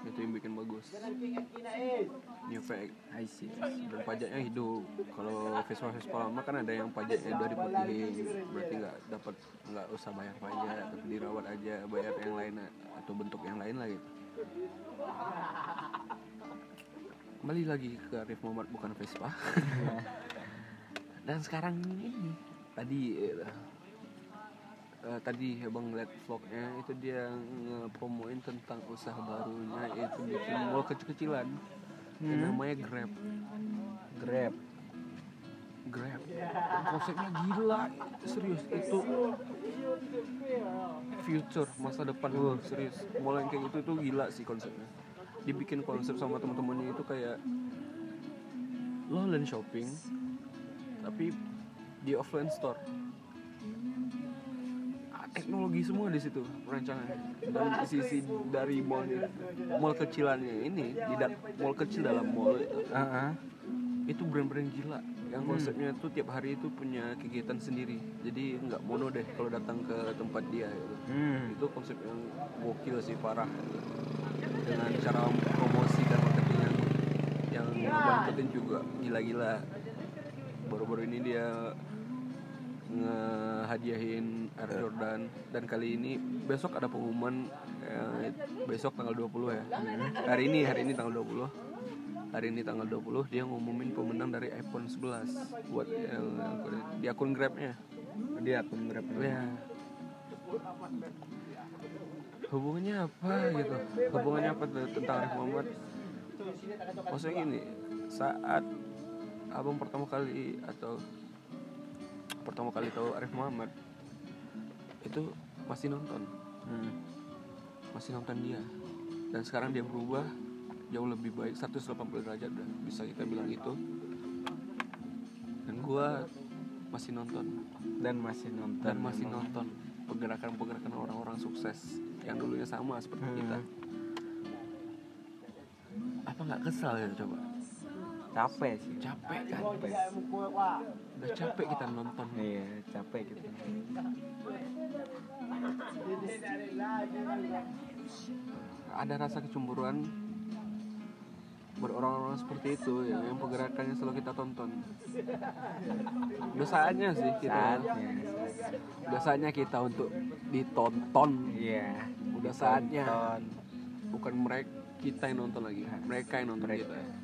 itu yang bikin bagus. New PX
I see.
Dan pajaknya hidup. Kalau Vespa Vespa lama kan ada yang pajaknya dari putihin berarti nggak dapat nggak usah bayar pajak tapi dirawat aja bayar yang lain atau bentuk yang lain lah gitu. Kembali lagi ke Arif Muhammad bukan Vespa. Dan sekarang ini tadi eh, tadi abang ngeliat vlognya itu dia ngepromoin tentang usaha barunya itu bikin mall kecil-kecilan. Yang namanya Grab.
Grab.
Grab. Konsepnya gila. Serius itu future masa depan. Serius. Mall yang kayak gitu tuh gila sih konsepnya. Dibikin konsep sama teman-temannya itu kayak lo online shopping tapi di offline store teknologi semua di situ perancangannya dan di sisi dari mall mall kecilannya ini tidak mall kecil dalam mall itu.
Ah, ah.
itu brand-brand gila. Yang konsepnya tuh tiap hari itu punya kegiatan sendiri. Jadi nggak mono deh kalau datang ke tempat dia gitu.
hmm.
itu konsep yang gokil sih parah. Dengan cara promosi dan marketing yang yang marketing juga gila-gila. Baru-baru ini dia ngehadiahin Air Jordan. Dan kali ini besok ada pengumuman eh, besok tanggal 20 ya. Hari ini hari ini tanggal 20 hari ini tanggal 20 dia ngumumin pemenang dari iPhone 11 buat yang, di akun Grabnya.
Dia akun grab
ya hubungannya apa gitu? Hubungannya apa tentang Arif Muhammad? Maksudnya gini saat abang pertama kali atau pertama kali tahu Arif Muhammad itu masih nonton
hmm.
masih nonton dia dan sekarang dia berubah jauh lebih baik 180 derajat dah bisa kita bilang gitu dan gua masih nonton
dan masih nonton
dan masih
memang.
nonton pergerakan-pergerakan orang-orang sukses yang dulunya sama seperti
Hmm.
kita apa nggak kesal ya coba
capek sih.
Capek kan?
Capek
udah capek kita nonton.
Iya capek gitu
ada rasa kecemburuan buat orang-orang seperti itu ya, yang pergerakannya selalu kita tonton. Udah saatnya sih kita.
Saatnya
udah saatnya kita untuk ditonton.
Iya.
Udah saatnya.
Tonton.
bukan mereka kita yang nonton lagi. Mereka yang nonton
Mereka.
kita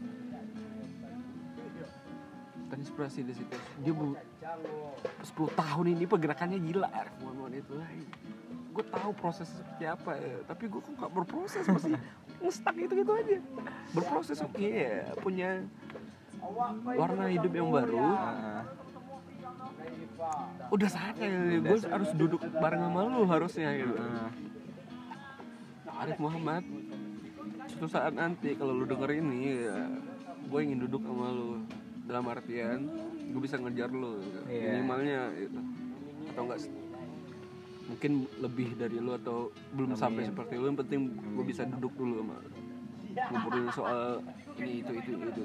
terinspirasi di situ. Dia bu 10 tahun ini pergerakannya gila Arif Muhammad itu. Gue tahu proses seperti apa ya. Tapi gue kok gak berproses masih ngestak gitu gitu aja. Berproses oke ya punya warna hidup yang baru.
Ah.
udah saatnya gue harus duduk bareng sama lu harusnya gitu.
Ah.
Arif Muhammad suatu saat nanti kalau lu denger ini ya, gue ingin duduk sama lu dalam artian gue bisa ngejar lu gitu.
Iya.
minimalnya gitu. atau enggak mungkin lebih dari lu atau belum
Amin.
sampai seperti lu yang penting gue bisa duduk dulu sama ngobrolin soal ini itu itu itu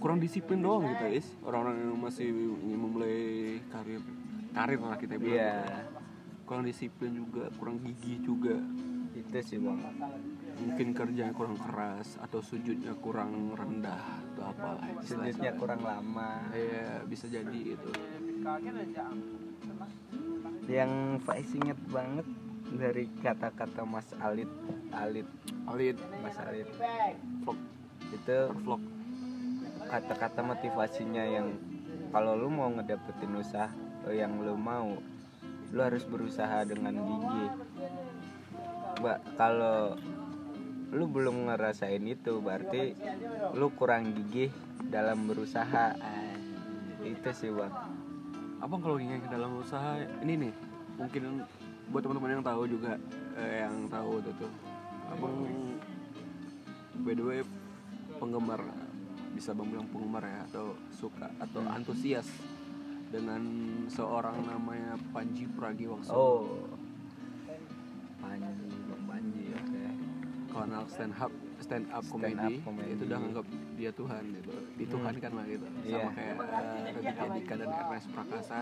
kurang disiplin doang gitu is orang-orang yang masih ingin memulai karir karir lah kita bilang
iya
kurang disiplin juga kurang gigih juga
itu sih bang
mungkin kerjanya kurang keras atau sujudnya kurang rendah atau apalah
sudutnya kurang lama.
Ya bisa jadi itu.
Yang Faiz inget banget dari kata-kata Mas Alit Alit.
Alit.
Mas Alit.
Vlog.
Itu
vlog.
kata-kata motivasinya yang kalau lu mau ngedapetin usaha yang lu mau lu harus berusaha dengan gigih mbak kalau lu belum ngerasain itu berarti lu kurang gigih dalam berusaha. Ah, itu sih bang.
Abang kalau ingin ke dalam usaha ini nih mungkin buat teman-teman yang tahu juga eh, yang tahu itu tuh abang by the way penggemar bisa bang bilang penggemar ya atau suka atau antusias dengan seorang namanya Panji Pragiwaksono.
Oh. Panji
kanal stand up stand up comedy,
comedy.
itu udah nganggap dia Tuhan gitu dituhankan lah gitu
Iya.
sama kayak uh, Raditya Dika dan Ernest Prakasa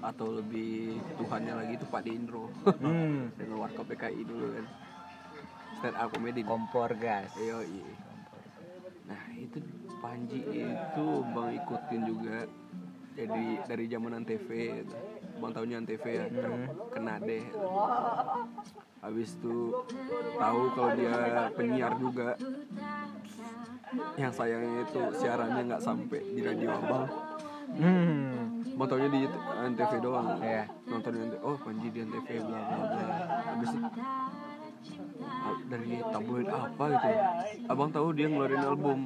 atau lebih Tuhannya lagi itu Pak Indro
hmm.
dengan warkop PKI dulu kan stand up comedy
kompor gas
Iya, iya. Nah itu Panji itu bang ikutin juga jadi dari zaman antv gitu. Bang tahunya antv ya. Kena deh. Habis itu tahu kalau dia penyiar juga. Yang sayangnya itu siarannya nggak sampai di radio abang.
Hmm.
bang tahunya di antv doang.
Iya.
nonton di antv oh Panji di antv bla bla bla. Habis itu dari tabloid apa gitu abang tahu dia ngeluarin album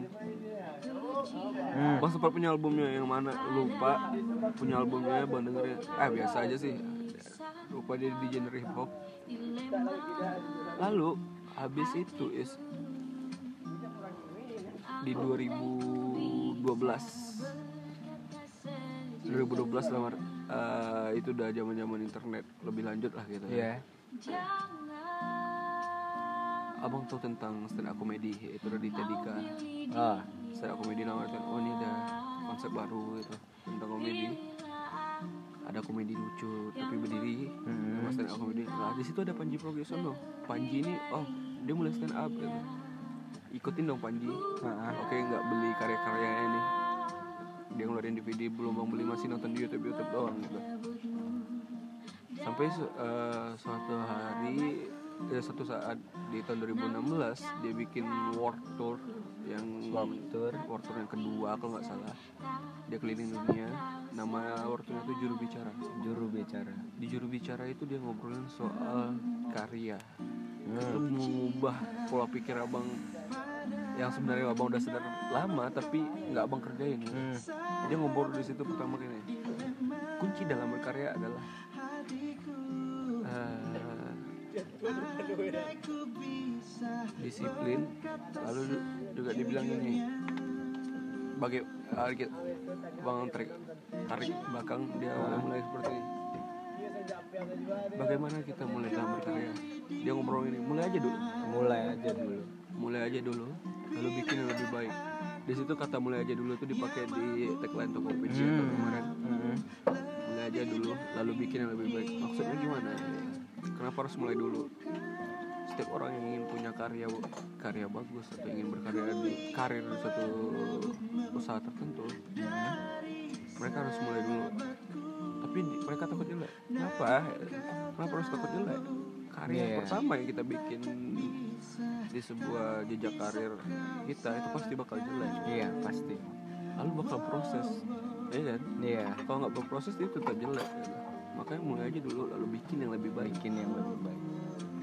Hmm.
Bang sempat punya albumnya yang mana? Lupa. Punya albumnya bang dengerin eh biasa aja sih. Lupa dia di genre hip hop. Lalu habis itu is di 2012 2012 lamar eh, itu udah zaman zaman internet. Lebih lanjut lah gitu
Iya.
Abang tahu tentang stand up comedy itu Raditya Dika.
Oh.
stand up comedy namanya oh ini ada konsep baru gitu tentang komedi. Ada komedi lucu tapi berdiri.
Hmm.
stand up comedy nah di situ ada Panji Pragiwaksono Panji ini oh dia mulai stand up gitu. Ikutin dong Panji.
Ah, ah.
oke nggak beli karya-karyanya nih dia ngeluarin DVD belum bang beli masih nonton di YouTube YouTube doang gitu. Sampai su- eh, suatu hari eh, satu saat di tahun 2016 dia bikin world tour yang
Warped Tour.
world tour yang kedua kalau nggak salah dia keliling dunia nama world tournya itu juru bicara
Juru bicara.
di juru bicara itu dia ngobrolin soal karya
Hmm.
itu mengubah pola pikir abang yang sebenarnya abang udah sadar lama tapi nggak abang kerjain.
Hmm.
dia ngobrol di situ pertama kali kunci dalam berkarya adalah eh, disiplin. lalu juga dibilang ini. bagi ah, kita- bang tarik tarik belakang dia mulai seperti ini. Bagaimana kita mulai dalam berkarya? Dia ngobrol ini. Mulai aja dulu.
Mulai aja dulu.
mulai aja dulu. Lalu bikin yang lebih baik. Di situ kata mulai aja dulu itu dipakai di tagline Tokopedia
Hmm.
kemarin.
Hmm.
mulai aja dulu lalu bikin yang lebih baik. Maksudnya gimana kenapa harus mulai dulu setiap orang yang ingin punya karya karya bagus atau ingin berkarya di karir di suatu usaha tertentu mereka harus mulai dulu tapi di- mereka takut jelek kenapa kenapa harus takut jelek karya
Iya.
pertama yang kita bikin di sebuah jejak karir kita itu pasti bakal jelek
Iya pasti.
lalu bakal proses ya kan
Iya.
kalau nggak berproses dia tetap jelek gitu. Makanya mulai aja dulu lalu bikin yang lebih baik.
Bikin yang lebih baik.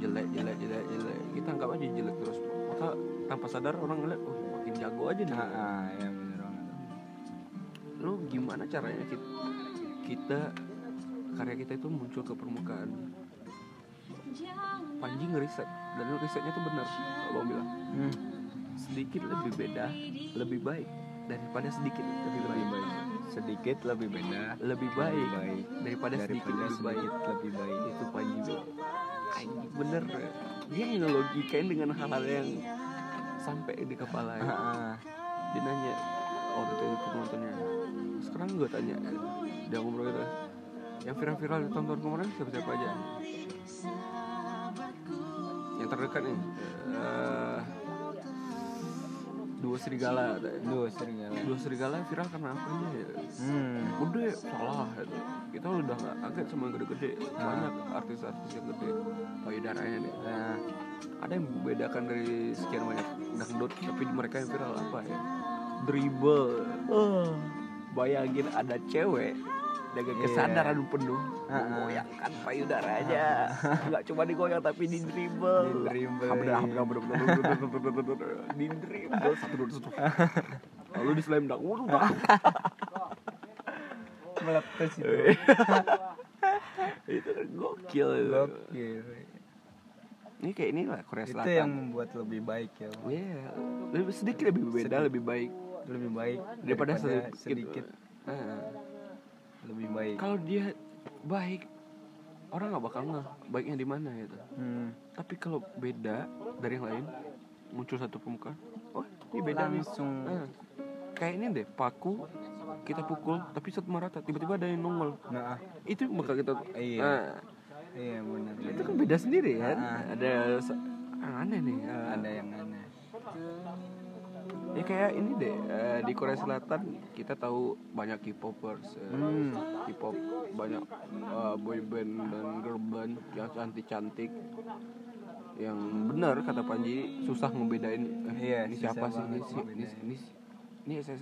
jelek jelek jelek jelek. Kita anggap aja jelek terus. Maka tanpa sadar orang ngeliat oh makin jago aja nih.
Ah, ah, ya bener banget.
lu gimana caranya kita, kita karya kita itu muncul ke permukaan? Panji ngeriset dan risetnya tuh benar abang bilang.
Hmm.
sedikit lebih beda lebih baik daripada sedikit lebih baik,
Lebih baik. Sedikit lebih beda.
lebih baik,
Lebih baik.
daripada, sedikit
Daripada
lebih baik
sedikit lebih baik.
itu Panji Anjing bener dia ngelogikain dengan hal-hal yang sampai di kepala
ah.
dia nanya oh itu penontonnya sekarang gue tanya dia ngobrol gitu yang viral-viral di tahun-tahun kemarin siapa-siapa aja yang terdekat nih eh, dua serigala ada.
Duh serigala.
dua serigala viral karena apa ya
Hmm.
gede salah gitu. kita udah nggak kaget sama yang gede-gede banyak artis-artis yang gede payudaranya nih
Nah,
ada yang membedakan dari sekian banyak dangdut tapi mereka yang viral apa ya dribble
oh.
bayangin ada cewek dengan
iya.
kesadaran
yeah. penuh.
Menggoyangkan payudaranya nggak cuma digoyang tapi di dribble di dribble di dribble satu dua satu. Lalu di slam dunk. Waduh
meletus itu.
Itu kan gokil.
Gokil.
Ini kayak ini lah Korea Selatan.
itu yang membuat lebih baik ya
yeah. lebih sedikit lebih beda sedikit. lebih baik.
Lebih baik
daripada, daripada sedikit,
sedikit.
Uh
lebih baik.
Kalau dia baik orang nggak bakal ngeh baiknya di mana gitu.
Hmm.
tapi kalau beda dari yang lain muncul satu permukaan oh ini beda nih.
Langsung.
Nah, kayak ini deh paku kita pukul tapi satu merata tiba-tiba ada yang nongol.
Nah.
Itu bakal kita
Iya.
nah,
iya benar
itu kan beda sendiri kan?
Ah.
ada aneh nih ah.
ada yang aneh
ya kayak ini deh eh, di Korea Selatan kita tahu banyak K-popers eh,
hmm.
K-pop banyak eh, boy band dan girl band yang cantik-cantik. Yang benar kata Panji susah ngebedain eh,
Iya,
ini siapa sih ini si ini, ini, ini SS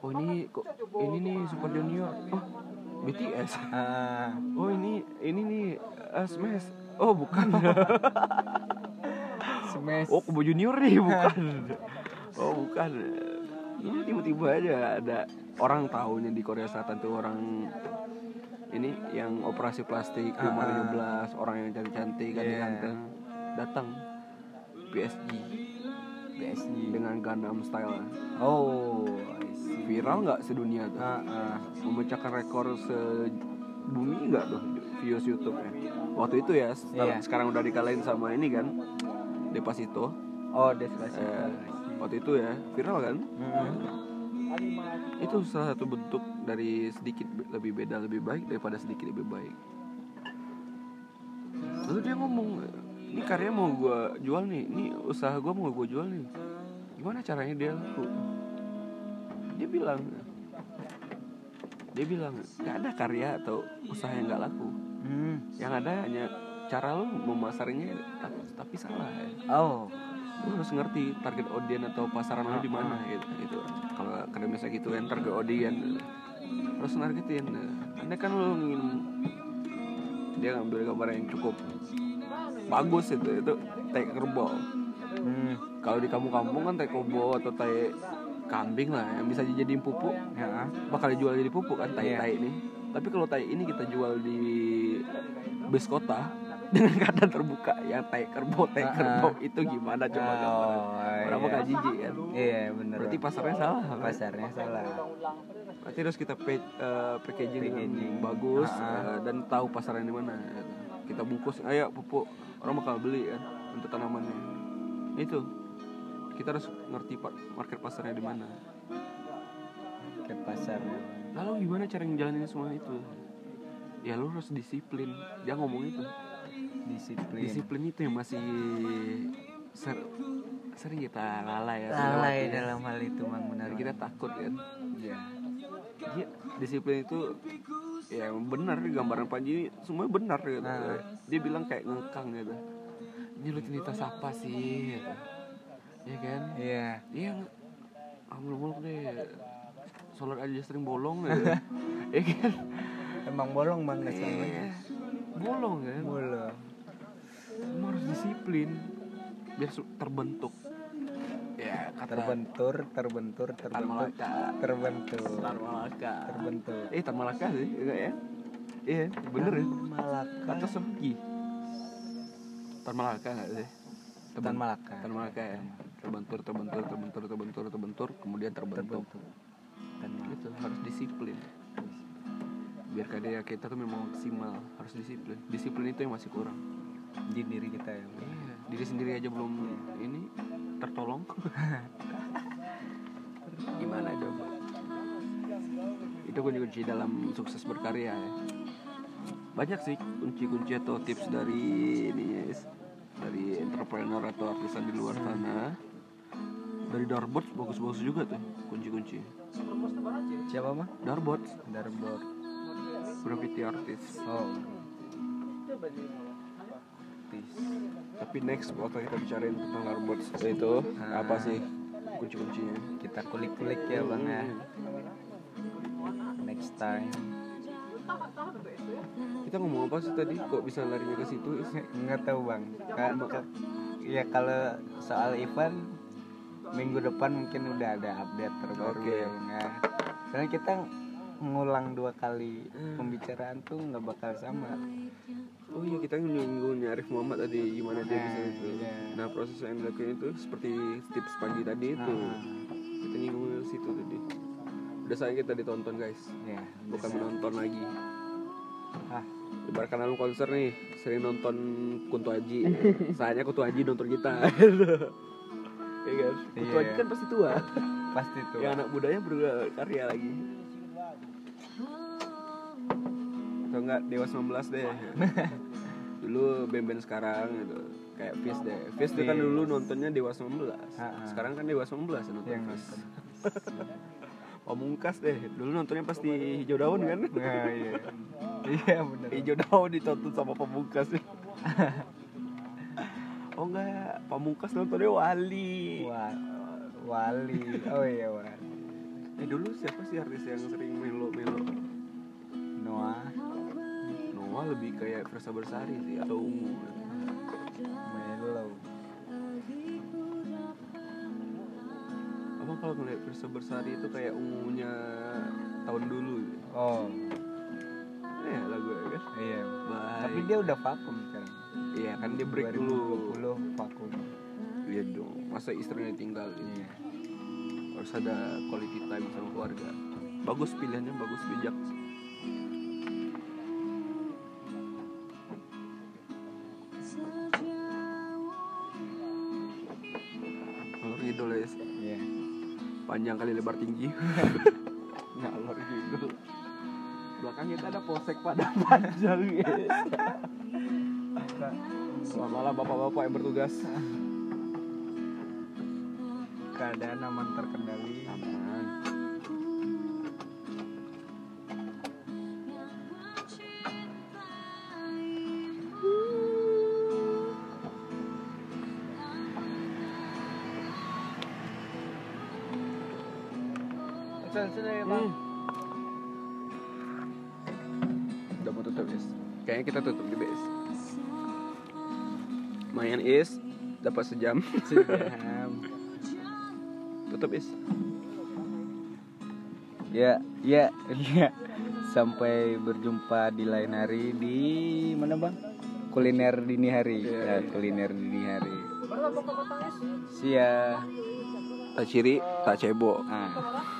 oh ini kok ini nih Super Junior oh BTS
ah.
Oh ini ini nih eh, Smash. Oh bukan.
Smash.
Oh Kubo Junior nih bukan oh bukan. Ini tiba-tiba aja ada orang tahunya di Korea Selatan tuh orang ini yang operasi plastik umur
ah.
17 orang yang cantik-cantik
Iya.
ganteng datang PSG
PSG
dengan Gangnam Style.
Oh
viral nggak sedunia tuh?
Ah, ah.
memecahkan rekor se bumi nggak tuh views YouTube ya waktu itu ya setelah-
Iya.
sekarang udah dikalahin sama ini kan Despacito.
Oh Despacito.
Eh, waktu itu ya viral kan?
Hmm.
itu salah satu bentuk dari sedikit lebih beda lebih baik daripada sedikit lebih baik. Lalu dia ngomong ini karya mau gua jual nih ini usaha gua mau gua jual nih. Gimana caranya dia laku? Dia bilang dia bilang nggak ada karya atau usaha yang nggak laku.
Hmm.
yang ada hanya cara lu memasarnya tapi, tapi salah ya.
Oh
lu harus ngerti target audience atau pasaran lu di mana gitu gitu. Kalau akademisnya gitu yang target audience harus nargetin. Anda kan lu ingin dia ngambil gambar yang cukup bagus itu itu kerbau.
Hmm.
kalau di kampung-kampung kan tai kerbau atau tai kambing lah yang bisa dijadiin pupuk.
Ya
bakal dijual jadi pupuk kan tai
Iya.
ini. Tapi kalau tai ini kita jual di bis kota dengan keadaan terbuka yang tai kerbau tai kerbau itu gimana? Coba gambaran.
Oh,
orang
iya.
bakal jijik kan?
Iya bener.
Berarti pasarnya salah kan?
pasarnya salah.
Berarti harus kita pa- eh, packaging,
Packaging.
bagus
ah.
eh, dan tahu pasarnya di mana gitu. kita bungkus ayo pupuk. Orang bakal beli kan untuk tanamannya. Itu. Kita harus ngerti pak market pasarnya di mana.
Ke pasar.
Lalu gimana cara ngejalanin semua itu? Ya lu harus disiplin. Dia ngomong itu
disiplin
disiplin itu yang masih ser- sering kita lalai ya
lalai dalam hal itu mang benar
kita takut kan
ya
Iya, disiplin itu ya benar gambaran Panji ini semua benar gitu.
Nah.
Dia bilang kayak ngekang gitu. Ini rutinitas apa sih? Gitu. Iya kan?
iya
Iya. Ah, muluk deh. Sholat aja sering bolong gitu. Iya kan?
emang bolong bang
Iya.
kesannya
Bolong kan?
bolong
Semua harus disiplin biar terbentuk. Ya, kata
terbentur terbentur terbentur terbentur.
Tan Malaka.
terbentur.
Eh, Tan Malaka sih, enggak ya? Iya, bener ya. Atau Semki? Tan Malaka nggak sih?
Tan Malaka
Tan Malaka ya. Terbentur, terbentur, terbentur, terbentur, terbentur Kemudian terbentuk.
Malaka
Gitu, harus disiplin. Biar karya kita tuh memang maksimal Harus disiplin. Disiplin itu yang masih kurang
di diri kita ya.
Iya, diri sendiri aja belum ini tertolong. Gimana coba? Itu kunci-kunci dalam sukses berkarya ya. Banyak sih kunci-kunci atau tips dari ini ya, Dari entrepreneur atau artisan di luar sana. Dari Darbot bagus-bagus juga tuh kunci-kunci.
Siapa mah
Darbot
Darbot
graffiti artis.
Oh Tis.
Tapi next bakal kita bicarain tentang Darbot itu
Ah.
Apa sih kunci-kuncinya
kita kulik-kulik ya bang ya next time
Kita ngomong apa sih tadi? Kok bisa larinya ke situ?
nggak tahu bang Ka- ka- ya kalau soal event minggu depan mungkin udah ada update terbaru
Oke.
ya bang ya soalnya kita ngulang dua kali pembicaraan tuh nggak bakal sama
Oh iya kita nyinggung Arif Muhammad tadi gimana dia bisa itu.
iya.
Nah proses yang dilakuin itu seperti tips Panji tadi itu.
Nah,
Kita nyinggung situ tadi. udah sayang kita ditonton guys
ya
bukan
bisa.
menonton lagi
ah
ibaratkan dalam konser nih sering nonton Kunto Aji saatnya Kunto Aji nonton kita Iya kan Kunto
Iya.
Aji kan pasti tua
pasti tuh
yang anak mudanya berkarya lagi atau enggak Dewa 19 deh. Dulu band-band sekarang gitu kayak Fish deh. Fish tuh kan dulu nontonnya Dewa 19
Ha-ha.
sekarang kan Dewa 19 yang nonton
yang nonton.
Pamungkas deh. Dulu nontonnya pasti hijau daun kan?
Nah, iya. Iya benar
hijau daun ditonton sama Pamungkas. Oh enggak. Pamungkas nontonnya Wali.
Wali. Oh iya wali.
Eh dulu siapa sih artis yang sering melo-melo?
Noah
Noah lebih kayak Versa Bersari sih atau Ungu.
Melo
Apa kalau ngeliat Versa Bersari itu kayak ungunya tahun dulu gitu.
oh.
Eh lagu ya kan?
Iya.
Baik.
Tapi dia udah vakum sekarang.
Iya kan dia break dulu.
2020 vakum.
Iya dong Masa istrinya tinggal
iya.
Harus ada quality time sama keluarga. Bagus pilihannya bagus bijak. Ngalor Panjang kali lebar tinggi. Ngalor ngidol Belakang kita ada polsek pada panjang guys Selamat malam bapak-bapak yang bertugas.
Keadaan aman terkendali.
Aman kita tutup di base. Mayan is. Dapat sejam.
Sejam.
Tutup is.
Ya ya ya. Sampai berjumpa di lain hari di mana bang? Kuliner dini hari.
Iya,
ya,
iya.
kuliner dini hari. Sia.
Tak ciri tak cebo
ah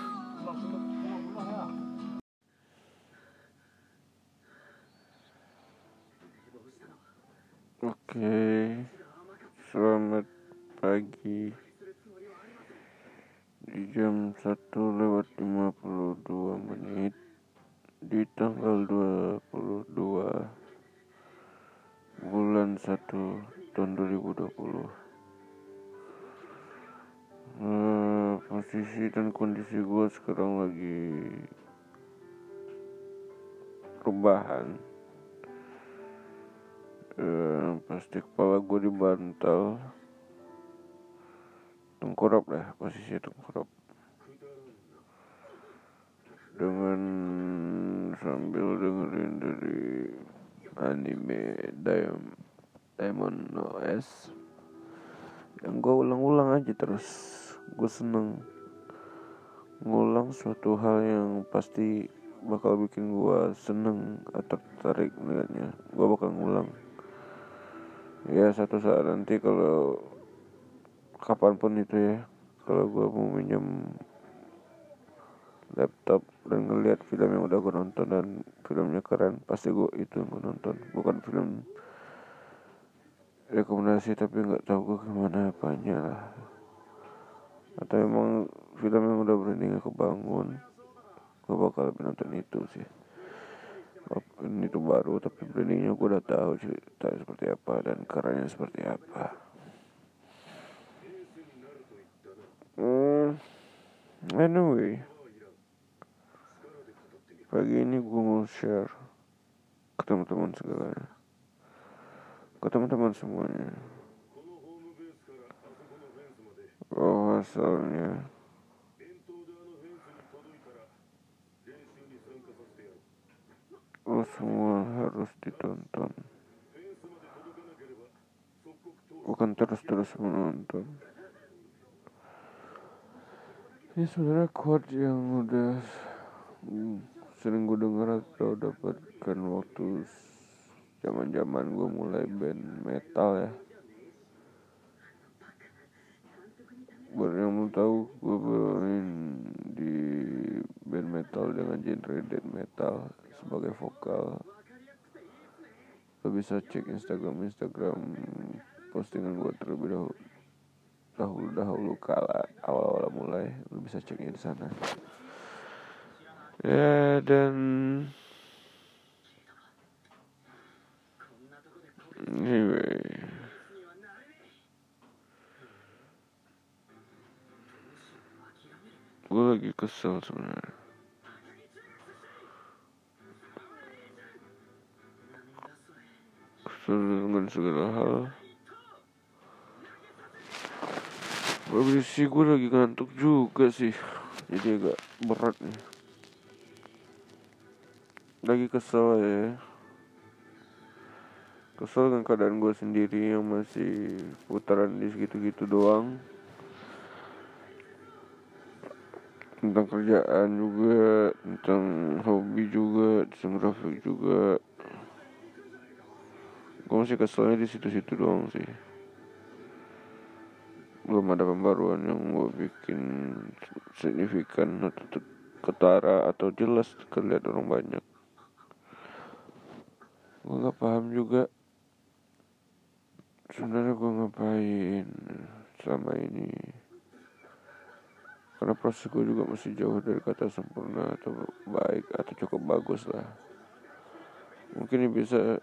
suatu hal yang pasti bakal bikin gue seneng atau tertarik dengannya gue bakal ngulang. Ya satu saat nanti kalau kapan pun itu ya kalau gue mau minjem laptop dan ngeliat film yang udah gue nonton dan filmnya keren pasti gue itu yang gue nonton. Bukan film rekomendasi tapi nggak tahu gue ke mana apanya lah. Atau emang film yang udah brandingnya kebangun. Gue bakal lebih nonton itu sih. Ini tuh baru tapi brandingnya gue udah tahu cerita seperti apa dan kerennya seperti apa. Hmm, anyway. Pagi ini gue mau share ke teman-teman segalanya. Ke teman-teman semuanya. Bahwasannya lo semua harus ditonton. Bukan terus-terus menonton. Ini sebenarnya quote yang udah hmm, sering gue dengar atau dapatkan waktu zaman-zaman gue mulai band metal ya. Buat yang mau tahu gue main di
band metal dengan genre death metal sebagai vokal. Lo bisa cek Instagram Instagram postingan gue terlebih dahulu dahulu dahulu kala awal awal mulai. Lo bisa ceknya di sana. Ya dan anyway. Gue lagi kesel sebenarnya dengan segala hal Habis gue lagi ngantuk juga sih Jadi agak berat nih Lagi kesel ya Kesel dengan keadaan gue sendiri yang masih putaran di segitu-gitu doang tentang kerjaan juga tentang hobi juga tentang grafik juga gue masih keselnya di situ-situ doang sih. Belum ada pembaruan yang gue bikin signifikan atau ketara atau jelas terlihat orang banyak. Gue nggak paham juga. Sebenarnya gue ngapain selama ini? Karena proses gue juga masih jauh dari kata sempurna atau baik atau cukup bagus lah mungkin bisa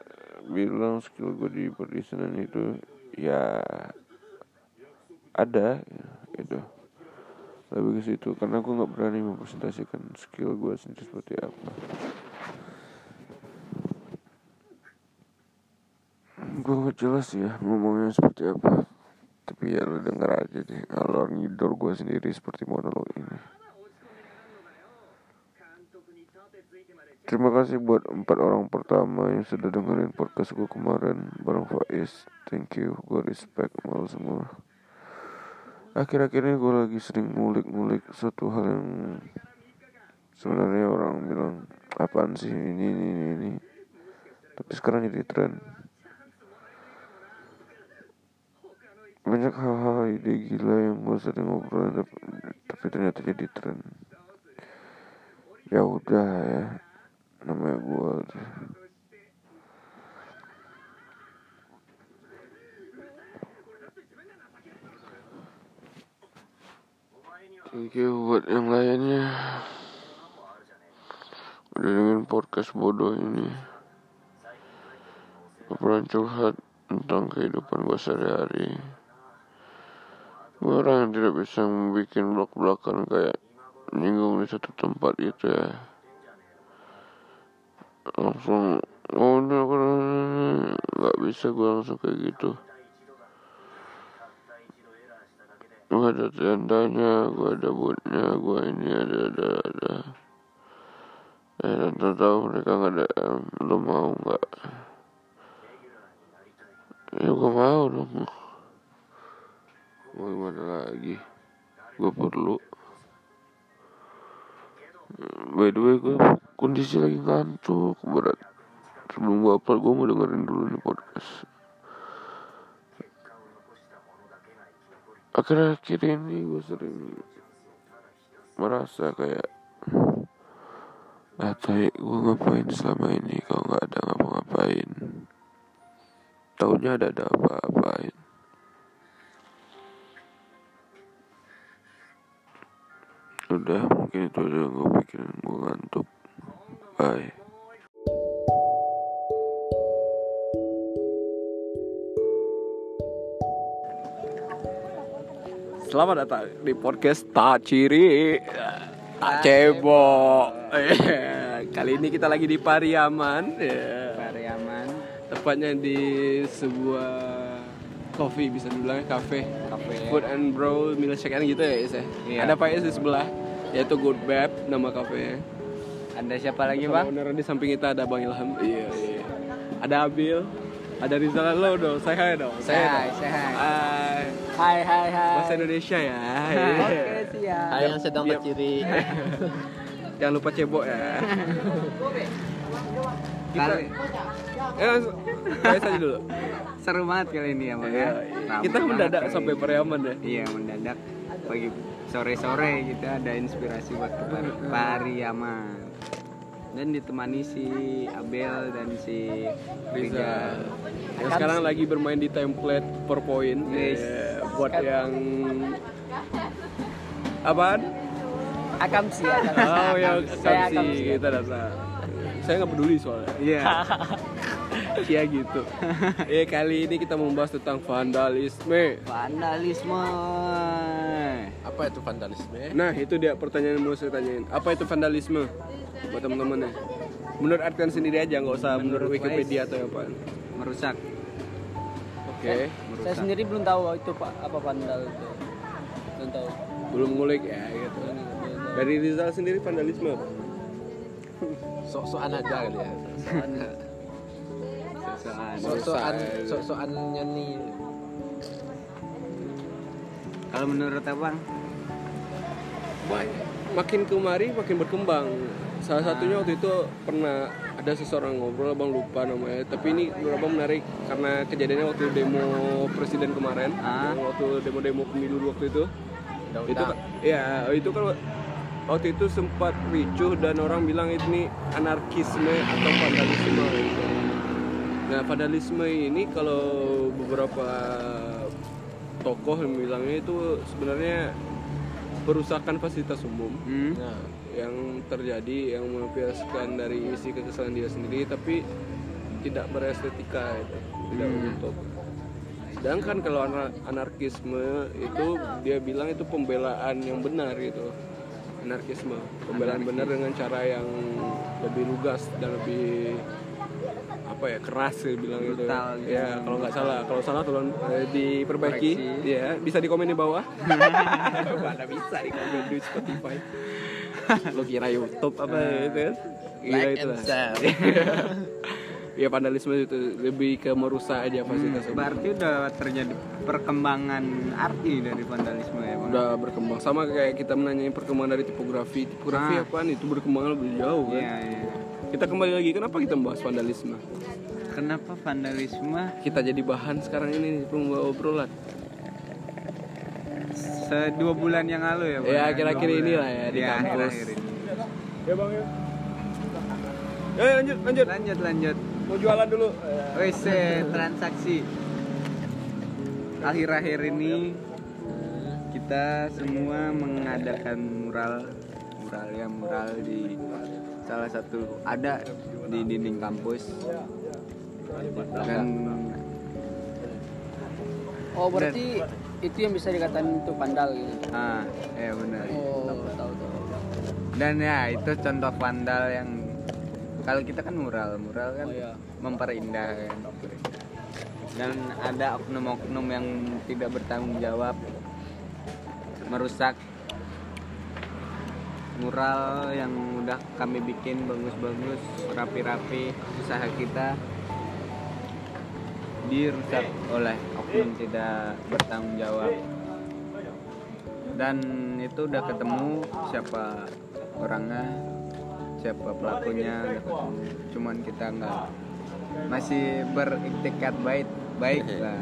bilang skill gue di perdesanan itu ya ada gitu lebih ke situ karena gue nggak berani mempresentasikan skill gue sendiri seperti apa. Gue nggak jelas ya ngomongnya seperti apa tapi ya lo denger aja deh alor ngidor gue sendiri seperti monolog ini Terima kasih buat empat orang pertama yang sudah dengerin podcast gue kemarin bareng Faiz. Thank you, gue respect malu semua. Akhir-akhir ini gue lagi sering ngulik-ngulik suatu hal yang sebenarnya orang bilang apaan sih ini ini ini, ini. tapi sekarang jadi tren. banyak hal-hal ide gila yang gue sering ngobrol tapi, tapi ternyata jadi tren ya udah ya namanya gue thank you buat yang lainnya. Udah dengan podcast bodoh ini. Pernah curhat tentang kehidupan gue sehari-hari. Gue orang yang tidak bisa membuat blok-blokan kayak nyinggung di satu tempat gitu ya langsung oh udah nggak bisa gue langsung kayak gitu. Gue ada tendanya gue ada bootnya gue ini ada ada ada. Eh dan tahu mereka nggak ada lo mau nggak. Ya gue mau dong. Mau gimana lagi? Gue perlu by the way gue kondisi lagi ngantuk berat. Sebelum gue upload gue mau dengerin dulu nih podcast. Akhir-akhir ini gue sering merasa kayak ah gue ngapain selama ini? Kalau nggak ada ngapa-ngapain? Taunya ada ada apa-apain udah mungkin itu aja yang gue pikirin. Gue ngantuk. Bye.
Selamat datang di podcast Tak Ciri. Tak Cebok. Kali ini kita lagi di Pariaman. Ya.
Pariaman.
Tepatnya di sebuah coffee bisa dibilang cafe.
Kafe
Food and Bro Milkshake gitu ya Is ya?
Iya.
Ada Pak Is di sebelah Yaitu Good Bab nama cafe.
Ada siapa lagi bang?
Owner di samping kita ada Bang Ilham. Iya iya. Ada Abil Ada Rizal. Lo dong Saya hai dong.
Say hi,
dong.
say hi.
Hai.
Hai hai hai.
Bahasa Indonesia ya?
Oke siap.
Hai yang sedang keciri
Jangan lupa cebok ya.
Kali,
Eh, langsung Bahas aja dulu
seru banget kali ini ya bang ya Ramai
Kita mendadak sampai. Pariaman ya
iya mendadak pagi sore-sore gitu ada inspirasi buat ke Pari- Pariaman dan ditemani si Abel dan si Rizal.
Yang sekarang lagi bermain di template PowerPoint
Yes.
Eh, buat yang apaan?
Akam sih, akam.
Oh ya
Saya akam
sih
sih.
kita datang. Saya nggak peduli soalnya.
Iya.
Iya gitu. Eh kali ini kita membahas tentang vandalisme.
Vandalisme.
Apa itu vandalisme?
Nah itu dia pertanyaan yang mau saya tanyain. Apa itu vandalisme? Buat teman-teman ya. Menurut artian sendiri aja, nggak usah menurut,
Menurut
Wikipedia atau apa.
Merusak.
Oke.
Saya
Merusak.
sendiri belum tahu itu pak apa pandal itu. Belum tahu.
Belum ngulik ya gitu. Dari Rizal sendiri vandalisme apa?
Sok-sokan aja kali ya. Sok-sokan, sok-sokannya nih.
Kalau menurut abang?
Banyak. Makin kemari makin berkembang. Salah satunya waktu itu pernah ada seseorang ngobrol, abang lupa namanya. Tapi ini menurut abang menarik karena kejadiannya waktu demo presiden kemarin,
Ah.
waktu demo-demo pemilu waktu itu. itu
Undang-undang.
ya itu kan waktu itu sempat ricuh dan orang bilang ini anarkisme atau vandalisme gitu. Nah vandalisme ini kalau beberapa tokoh yang bilangnya itu sebenarnya perusakan fasilitas umum
Hmm?
Nah,
yang terjadi yang melampiaskan dari isi kekesalan dia sendiri tapi tidak berestetika itu tidak menutup sedangkan kalau anar- anarkisme itu dia bilang itu pembelaan yang benar gitu anarkisme pembelaan benar dengan cara yang lebih lugas dan lebih apa ya keras sih bilang itu
gitu.
ya kalau nggak salah. Kalau salah tolong eh, diperbaiki.
Koreksi.
ya bisa di komen di bawah. Mana bisa di komen di Spotify. Lo kira YouTube apa itu kan? Gila
like
itu
and share.
ya vandalisme itu lebih ke merusak aja fasilitas umum.
Berarti udah terjadi perkembangan arti dari vandalisme ya bang?
udah berkembang sama kayak kita menanyai perkembangan dari tipografi tipografi
Ah.
apaan itu berkembang lebih jauh kan
Iya, iya.
kita kembali lagi kenapa kita membahas vandalisme
Kenapa vandalisme
kita jadi bahan sekarang ini pembawa obrolan
sedua bulan yang lalu ya bang?
Ya, kira-kira
Dua bulan.
inilah ya, di
Iya,
kampus.
akhir-akhir ini.
ya bang ya ya lanjut lanjut
Lanjut lanjut.
Mau jualan dulu
Wes eh, transaksi. Akhir-akhir ini kita semua mengadakan mural mural ya mural di salah satu ada di dinding kampus dan
Oh berarti itu yang bisa dikatakan itu pandal gitu.
ah ya benar
Oh tahu tahu.
dan ya itu contoh vandal yang kalau kita kan mural mural kan
Oh, iya.
memperindah kan. Dan ada oknum-oknum yang tidak bertanggung jawab merusak mural yang udah kami bikin bagus-bagus rapi-rapi usaha kita dirusak oleh oknum tidak bertanggung jawab. Dan itu udah ketemu siapa orangnya siapa pelakunya ketemu cuman kita nggak masih beriktikat baik baik lah.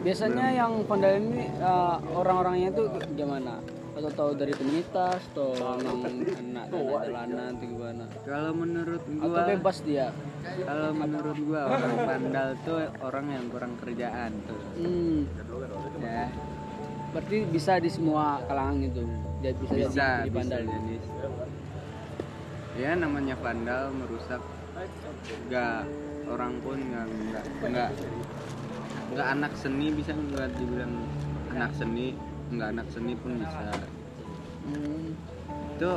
Biasanya yang pandal ini eh, orang-orangnya itu gimana? Atau tahu dari komunitas atau memang anak anak jalanan atau gimana?
kalau menurut
Atau
gua
bebas dia?
kalau menurut gua orang pandal tuh orang yang kurang kerjaan tuh.
Hmm,
ya.
Berarti bisa di semua kalangan gitu. Jadi bisa,
bisa
jadi, jadi
bisa jadi ya namanya vandal merusak. Nggak orang pun nggak nggak nggak anak seni bisa nggak dibilang anak seni nggak anak seni pun bisa.
Hmm,
itu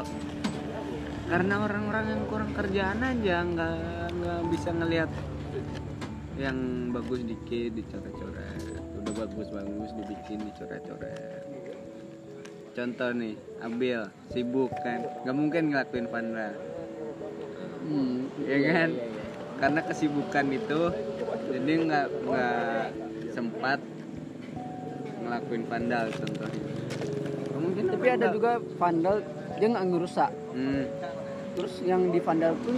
karena orang-orang yang kurang kerjaan aja nggak nggak bisa ngelihat yang bagus dikit dicoret-coret. Udah bagus-bagus dibikin dicoret-coret. Contoh nih Abil sibuk kan? Nggak mungkin ngelakuin vandal
hmm,
ya kan karena kesibukan itu jadi nggak nggak sempat ngelakuin vandal contohnya mungkin
Tapi ada juga vandal dia nggak ngerusak.
hmm,
Terus yang di vandal pun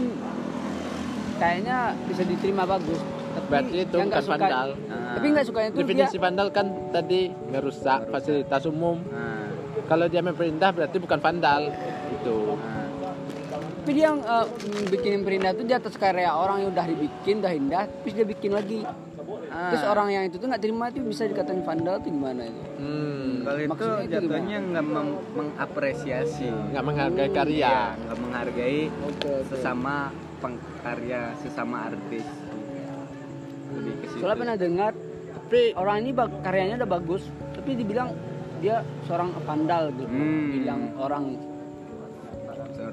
kayaknya bisa diterima bagus. Tapi
Berarti itu
yang nggak
bukan
suka,
vandal.
Nah.
Tapi nggak suka itu dia
Definisi vandal kan tadi ngerusak fasilitas umum.
nah,
kalau dia memperindah berarti bukan vandal itu
tapi dia yang mm, bikin perindah itu di atas karya orang yang udah dibikin udah indah terus dia bikin lagi
Ah.
terus orang yang itu tuh nggak terima itu bisa dikatain vandal tuh gimana itu
hmm,
Kalau itu jatuhnya nggak meng- mengapresiasi,
nggak menghargai karya
Iya, nggak menghargai sesama pengkarya, sesama artis. Lebih ke situ.
soalnya pernah dengar tapi orang ini bak- karyanya udah bagus tapi dibilang dia seorang vandal gitu
Hmm.
bilang orang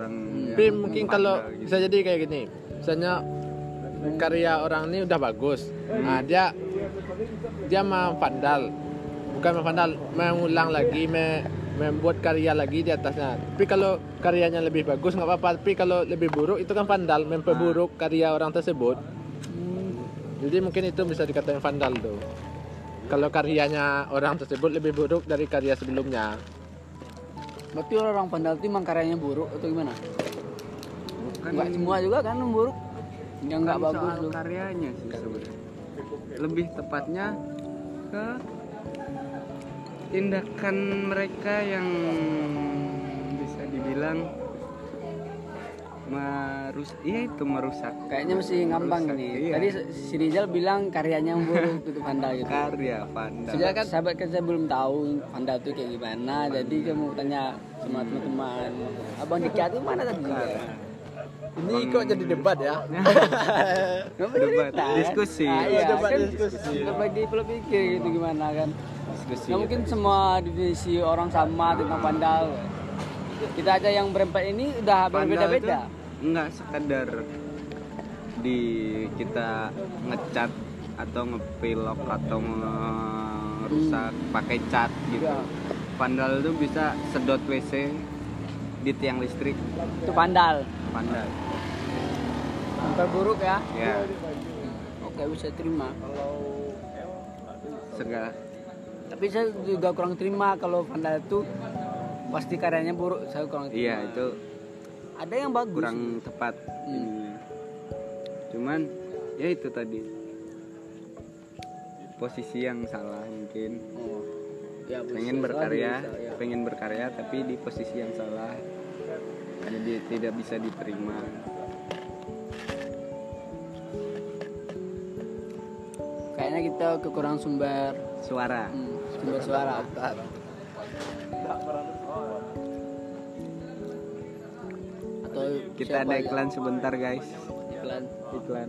seorang
tapi
yang
mungkin kalau
gitu.
bisa jadi kayak gini. Misalnya karya orang ini udah bagus. Nah dia dia mau vandal. Bukan mau vandal mengulang lagi me- membuat karya lagi di atasnya. Tapi kalau karyanya lebih bagus nggak apa-apa. Tapi kalau lebih buruk itu kan vandal memperburuk karya orang tersebut. Jadi mungkin itu bisa dikatakan vandal tuh. Kalau karyanya orang tersebut lebih buruk dari karya sebelumnya
berarti orang vandal itu emang karyanya buruk atau gimana?
Bukan
nggak semua juga kan buruk? Yang nggak bagus
soal karyanya sih sebenarnya. Lebih tepatnya ke tindakan mereka yang bisa dibilang merusak iya itu merusak.
Kayaknya masih ngambang
Rusak,
nih
iya.
tadi si Rizal bilang karyanya yang buruk itu vandal gitu.
Karya vandal.
Sebenarnya kan sahabat kan saya belum tahu vandal itu kayak gimana. Jadi saya mau tanya sama teman-teman abang Dika itu mana tadi?
Ini kok jadi debat ya?
Debat,
kan?
diskusi.
Ah, iya,
Debat,
kan
diskusi.
Kita bagi pola pikir gitu gimana kan.
Diskusi.
Nggak mungkin semua definisi orang sama tentang vandal. Kita aja yang berempat ini udah berbeda-beda
nggak sekedar di kita ngecat atau ngepilok atau ngerusak pakai cat gitu.
Iya.
vandal itu bisa sedot WC di tiang listrik.
Itu vandal.
Vandal.
Memperburuk ya?
Ya
oke bisa terima.
Segala.
Tapi saya juga kurang terima kalau vandal itu pasti karyanya buruk saya kurang terima.
Iya itu
ada yang bagus.
Kurang tepat ininya. cuman ya itu tadi. Posisi yang salah mungkin.
Oh. Ya,
pengen berkarya
bisa, ya.
pengen berkarya tapi di posisi yang salah jadi tidak bisa diterima.
Kayaknya kita kekurangan sumber.
Suara.
Hmm, sumber suara atau
kita ada
yang-
iklan sebentar guys.
Iklan.
Iklan.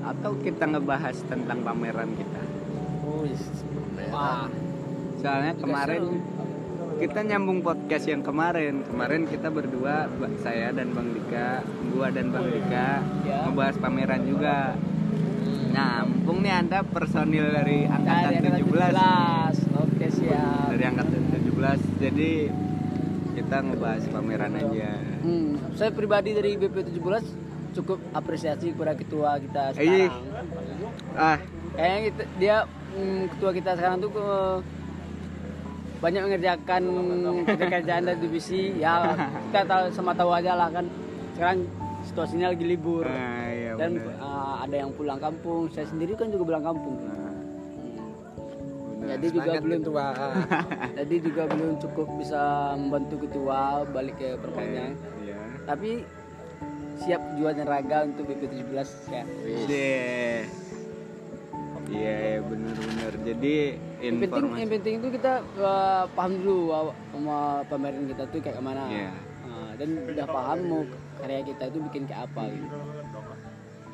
Atau kita ngebahas tentang pameran kita?
Wah
soalnya kemarin kita nyambung podcast yang kemarin. Kemarin kita berdua saya dan bang Dika gua dan bang Dika
Ya.
ngebahas pameran juga. Nyambung nih anda personil dari angkatan
angkatan
17
oke siap.
Dari angkatan 17 jadi kita ngebahas pameran aja.
Hmm, saya pribadi dari BP 17 cukup apresiasi kepada ketua kita sekarang.
Ah.
Kayaknya kita, dia mm, ketua kita sekarang tuh eh, banyak mengerjakan kerjaan dari divisi. Ya kita tahu sama tahu aja lah kan. Sekarang situasinya lagi libur.
Ah, iya
dan eh, ada yang pulang kampung. Saya sendiri kan juga pulang kampung.
Nah,
jadi juga belum
ketua.
jadi juga belum cukup bisa membantu ketua balik ke perpanjang
Iya.
tapi siap jual raga untuk BP 17 ya.
Iya, iya, bener-bener. Jadi
yang penting yang penting itu kita uh, paham dulu uh, sama pameran kita tuh kayak mana
Iya.
Nah, dan udah paham mau karya kita itu bikin kayak apa gitu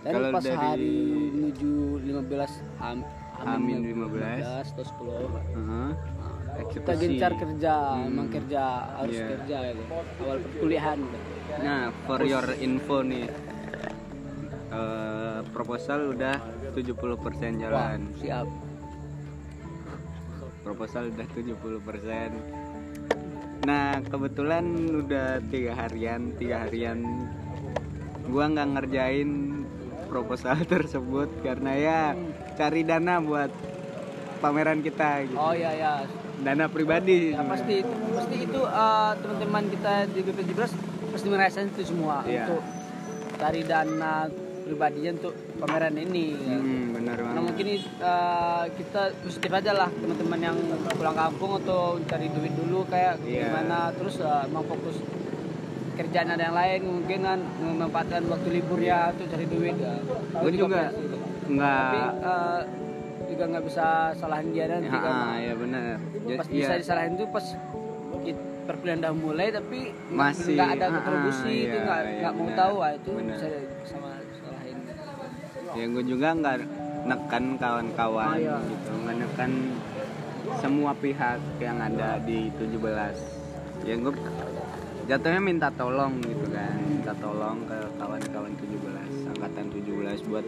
dan
Kalau
pas
dari-
hari menuju 15 ham,
Hamin 15.
atau 10
Heeh.
nah, kita gencar kerja
Hmm.
emang kerja harus
Iya.
kerja gitu. awal perkuliahan gitu.
Nah, for your info nih. eh, proposal udah 70%
Wah,
jalan.
siap
Proposal udah 70%. Nah, kebetulan udah tiga harian, tiga harian gua nggak ngerjain proposal tersebut karena ya cari dana buat pameran kita gitu.
oh iya ya
Dana pribadi.
Ya, pasti pasti itu eh, teman-teman kita di BP17 pasti merasakan itu semua
Iya.
untuk cari dana pribadinya untuk pameran ini. ya.
Hmm, benar
Nah
banget.
mungkin eh, kita positif aja lah teman-teman yang pulang kampung atau cari duit dulu kayak
Iya.
gimana terus eh, emang fokus kerjaan ada yang lain mungkin kan memanfaatkan waktu libur ya untuk cari duit ya.
Gue juga
pasti. tapi
nggak.
eh, juga nggak bisa salahin dia nanti
Ya,
kan
ya benar.
Pas
iya.
bisa disalahin tuh pas kit- perkuliahan udah mulai tapi
Masih,
nggak ada kontribusi
ah,
itu
iya,
nggak
iya,
nggak mau tahu ah, itu
benar.
bisa sama
ya gue juga nggak nekan kawan-kawan
Oh, iya.
gitu. Nggak nekan semua pihak yang ada di 17 ya gue jatuhnya minta tolong gitu kan. Minta tolong ke kawan-kawan 17 angkatan 17 buat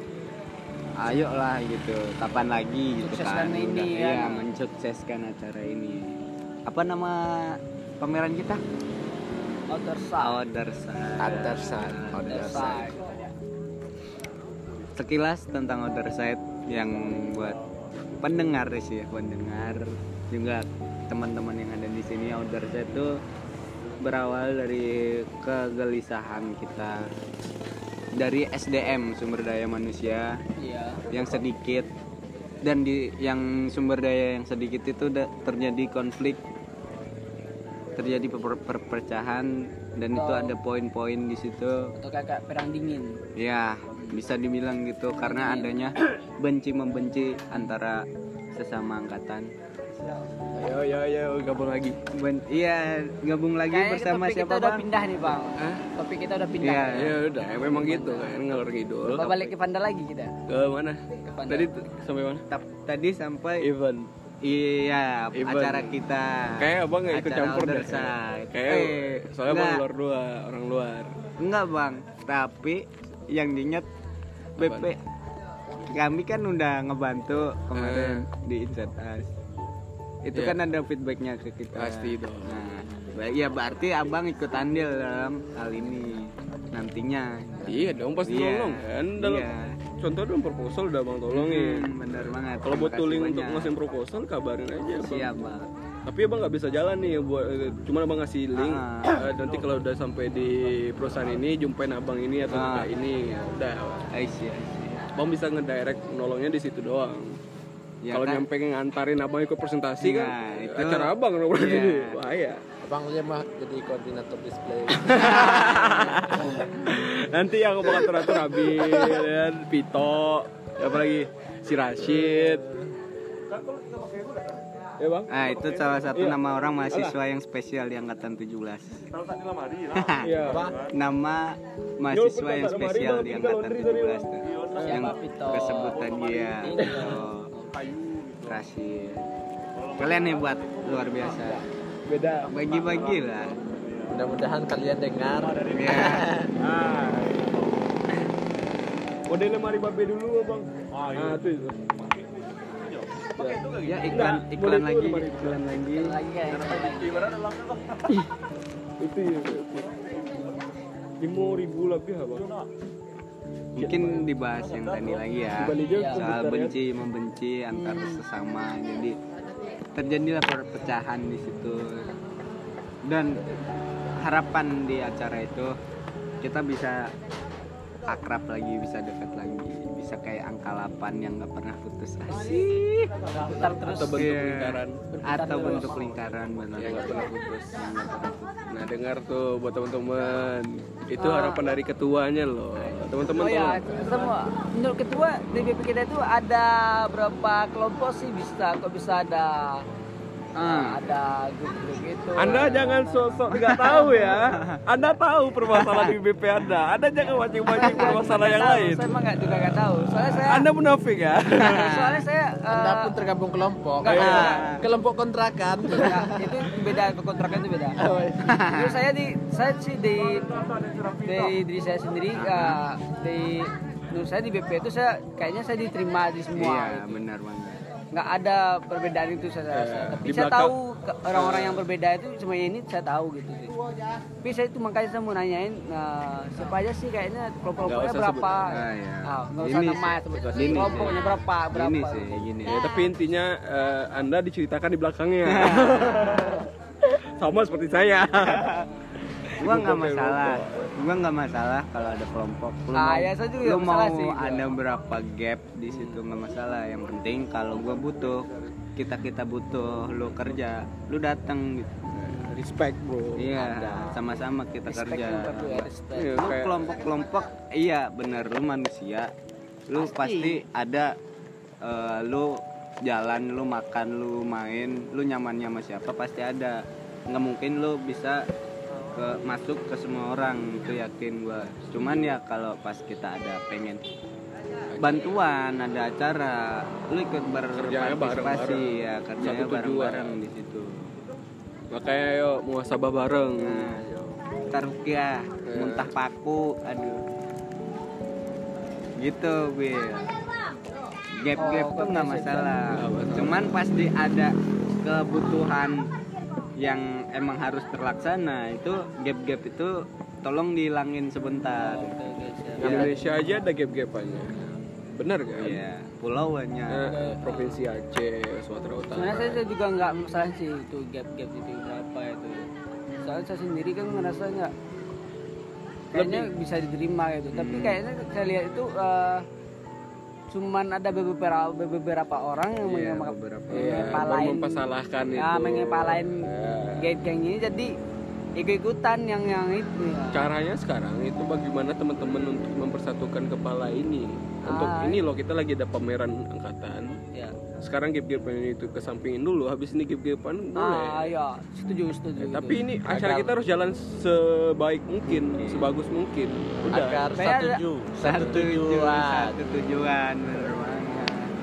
ayo lah gitu kapan lagi? gitu kan.
Ini,
Udah,
ya.
iya, mensukseskan acara ini. Apa nama pameran kita?
Outer side
Outer Side
Outer Side.
outer side
sekilas tentang Outer Side yang buat pendengar sih ya pendengar. Juga teman-teman yang ada di sini Outer Side itu berawal dari kegelisahan kita. Dari SDM sumber daya manusia
iya.
yang sedikit. Dan di yang sumber daya yang sedikit itu da- terjadi konflik terjadi per- perpecahan dan itu
Oh.
ada poin-poin di situ.
Atau kayak perang dingin.
Ya, bisa dibilang gitu karena adanya benci membenci antara sesama angkatan.
Ayo ayo ayo gabung lagi.
Ben- iya, gabung lagi
Kayaknya
bersama
topik
siapa
kita udah
bang?
pindah nih bang
Hah?
topik kita udah pindah
Iya.
Ya udah, memang gitu kan ngalor ngidul.
Coba balik ke Panda lagi kita
Ke mana?
ke Panda
Tadi sampai mana?
Tap- Tadi sampai
Event.
iya
Event.
acara kita.
Kayak abang nggak ikut campur deh. Kayak
Eh,
soalnya abang luar dua orang luar.
Enggak bang, tapi yang diingat BP kami kan udah ngebantu kemarin di Inset Us. Itu
Iya.
kan ada feedbacknya ke kita.
Pasti dong.
Nah, ya berarti abang ikut andil dalam hal ini nantinya.
Iya dong pasti
Iya.
tolong kan. Dalam
Iya.
contoh dalam proposal udah abang tolongin.
Hmm, bener banget.
Kalau buat tooling untuk ngasihin proposal kabarin aja. Bang.
siap bang.
Tapi abang nggak bisa jalan nih buat eh, cuma abang ngasih link.
Ah.
Eh, nanti kalau udah sampai di perusahaan ini jumpain abang ini atau
Ah.
enggak ini. Ya Udah.
Aisyah.
Abang bisa ngedirect nolongnya di situ doang.
Ya
kalau
kan?
nyampe ngantarin abang ikut presentasi kan
Nah, itu-
acara abang berarti
Iya.
bahaya.
Abang dia mah jadi koordinator display.
Nanti yang bakal teratur Nabil, dan Pito, apa lagi si Rashid. Ya bang?
Ah itu salah satu
Iya.
nama orang mahasiswa yang spesial di angkatan 17.
Iya.
nama mahasiswa yang spesial di angkatan 17 tuh. Yang
Siapa, Pito?
kesebutan dia. Oh. Kalian hebat, luar biasa.
Beda.
Bagi-bagi lah.
Mudah-mudahan kalian dengar.
Ya.
Ah. Modelnya mari babe dulu bang. Ah, itu itu.
Ya iklan iklan lagi, iklan lagi.
lagi kayak
Itu ya. Lima ribu lebih abang.
Mungkin dibahas yang tadi lagi ya.
Iya.
Soal
pemberitaan.
benci membenci antar sesama. Jadi terjadilah perpecahan di situ. Dan harapan di acara itu kita bisa akrab lagi, bisa dekat lagi, bisa kayak angka 8 yang nggak pernah putus
terus
Atau bentuk
Iya.
lingkaran.
Atau bentuk lingkaran benar.
Yang nggak pernah putus. Nah dengar tuh buat teman-teman. Itu harapan dari ketuanya loh. Teman-teman
Oh ya, menurut ketua DPP kita itu ada berapa kelompok sih bisa kok bisa ada
Ah.
ada grup-grup gitu.
Anda jangan sosok nggak tahu ya. Anda tahu permasalahan di BP Anda. Anda jangan mancing-mancing permasalahan yang
Tahu,
lain.
Saya emang nggak juga nggak tahu. Soalnya saya
Anda munafik ya.
soalnya saya
Anda
eh,
pun tergabung kelompok.
Enggak,
Ah,
enggak.
kelompok kontrakan.
Nah, itu beda kontrakan itu beda.
Oh, iya.
Terus saya di saya sih di dari diri saya sendiri ya di menurut saya di BP itu saya kayaknya saya diterima di semua.
Iya, benar banget.
Nggak ada perbedaan itu saya rasa.
Ya,
Tapi
di
saya
belakang-
tahu orang-orang yang berbeda itu cuma ini saya tahu gitu sih. Tapi saya itu makanya saya mau nanyain nah, siapa aja sih kayaknya kelompok-kelompoknya
Nggak
berapa?
sebut.
Ah, ya.
Ah, nggak usah
Ini
nama
sih-
sebut.
ini
Kelompoknya berapa? Berapa?
Ini sih gini.
Ya, tapi intinya eh, Anda diceritakan di belakangnya. Sama seperti saya.
gua nggak masalah. Gua nggak masalah kalau ada kelompok. Lu
Ah,
mau
ya, saya juga
lu mau
sih, gua.
ada berapa gap di situ nggak masalah. Yang penting kalau gua butuh kita kita butuh lu kerja lu datang gitu.
Respect, Bro.
iya sama-sama kita
Respect
kerja.
ya, respect.
Iya,
lu kelompok-kelompok iya bener lu manusia. Lu
Pasti.
pasti, ada eh, lu jalan lu makan lu main lu nyamannya sama siapa pasti ada. Nggak mungkin lu bisa ke masuk ke semua orang itu yakin gua cuman ya kalau pas kita ada pengen bantuan ada acara lu ikut berpartisipasi ya kerjanya bareng-bareng di situ
Makanya yuk muasabah bareng.
Nah, tarukiah, muntah paku, aduh. Gitu, Bil. Gap-gap
Oh,
tuh nggak masalah.
Masalah.
Cuman pasti ada kebutuhan yang emang harus terlaksana. Itu gap-gap itu tolong dihilangin sebentar.
Oke, oke, siap.
Di Indonesia aja ada gap-gapannya. Benar kan?
Iya, pulau banyak.
Eh, Provinsi Aceh, Sumatera Utara.
Sebenarnya saya, saya juga nggak masalah sih itu gap-gap itu berapa itu. Soalnya saya sendiri kan ngerasa nggak kayaknya bisa diterima gitu. Tapi
Hmm.
kayaknya saya lihat itu eh, cuman ada beberapa beberapa orang yang
Iya,
mengema-
beberapa.
Iya,
mengepalain
baru mempersalahkan
ya,
itu.
mengepalain
Iya.
geng-geng ini jadi ikut-ikutan yang yang itu ya.
Caranya sekarang itu bagaimana teman-teman untuk mempersatukan kepala ini. Untuk
Ah.
ini loh kita lagi ada pameran angkatan.
Ya.
Sekarang gap-gapan itu kesampingin dulu. Habis ini gap-gapan boleh.
Ah, ya, setuju, setuju. Itu.
tapi ini acara kita harus jalan sebaik mungkin, sebagus mungkin. Udah.
agar satu ju
Satu tujuan,
tujuan
satu tujuan,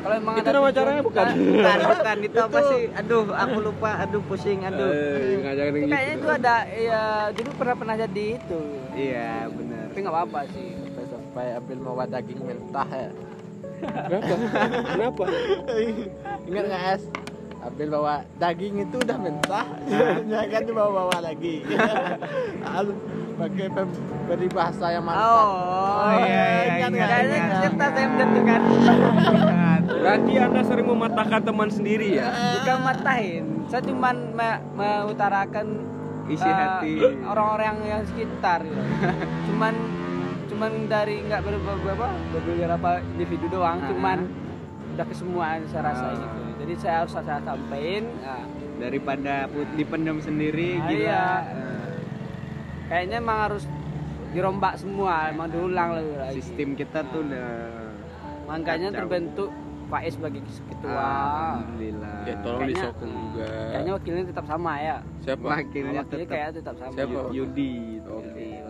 kalau emang
Itu nama
tujuan
acaranya
kita-
bukan?
Bukan, bukan itu apa sih? Aduh, aku lupa. Aduh, pusing. Aduh.
Eh,
Itu
gitu.
kayaknya itu ada ya dulu pernah pernah jadi itu.
Iya, bener.
Tapi nggak apa-apa sih.
sampai ambil bawa daging mentah ya
Kenapa? Kenapa?
ingat nggak es ambil bawa daging itu udah mentah jangan dibawa-bawa lagi Al- pakai pem- peribahasa yang mantap
Oh, iya, iya,
Ingat
iya,
nggak?
Kayaknya
iya.
cerita saya menentukan
Berarti Anda sering mematahkan teman sendiri ya?
bukan matahin. Saya cuman me- mengutarakan
Isi
eh,
hati.
orang-orang yang sekitar. gitu. cuman cuman dari nggak beberapa beberapa individu doang,
Ah.
cuman udah ke semua saya rasa
Ah.
gitu. Jadi saya harus saya sampaikan. Nah,
Daripada pu- dipendam sendiri
Ah,
gila.
iya.
Eh,
kayaknya emang harus dirombak semua, emang diulang lagi.
Sistem kita tuh udah
Makanya
kacau.
terbentuk Faiz sebagai ketua.
Alhamdulillah.
Ya tolong
Kayaknya-
disokong juga.
Kayaknya wakilnya tetap sama ya.
Siapa?
Wakilnya
wakilnya
tetap
kayak tetap sama.
Siapa?
Yudi.
Oke.
Jadi, wakil.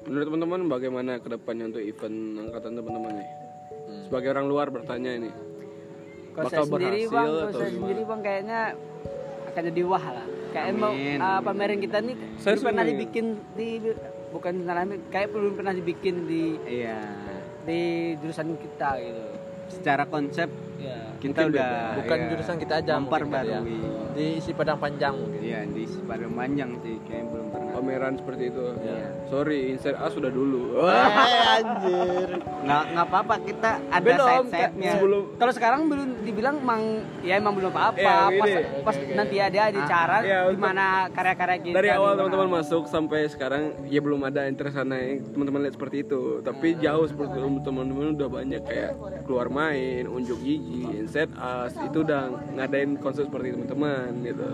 Menurut teman-teman bagaimana ke depannya untuk event angkatan teman-teman nih? Sebagai orang luar bertanya ini.
Kalau
Bakal
saya sendiri
berhasil
bang, kalau
atau
saya
gimana?
sendiri bang kayaknya akan jadi wah lah. Kayak mau uh, pameran kita nih
Saya
belum pernah dibikin di bukan salah kayak belum pernah dibikin di
Iya.
di jurusan kita gitu.
Secara konsep
Ya.
kita
Mungkin
udah
bukan
ya,
jurusan kita aja ya.
memperbarui.
diisi padang panjang mungkin
Iya, di Padang Panjang sih kayaknya belum.
Pameran seperti itu.
Iya.
Sorry, insert A sudah dulu.
Eh, anjir
Nggak nggak apa-apa kita ada
Belum,
side-side-nya.
Sebelum
Kalau sekarang belum dibilang mang ya emang belum apa-apa.
Iya,
pas pas nanti ada ada cara
iya,
di mana karya-karya kita.
dari awal
di
teman-teman masuk sampai sekarang ya belum ada yang tersana yang teman-teman lihat seperti itu. Tapi jauh seperti itu teman-teman udah banyak kayak keluar main, unjuk gigi, insert us itu udah ngadain konsep seperti teman-teman gitu.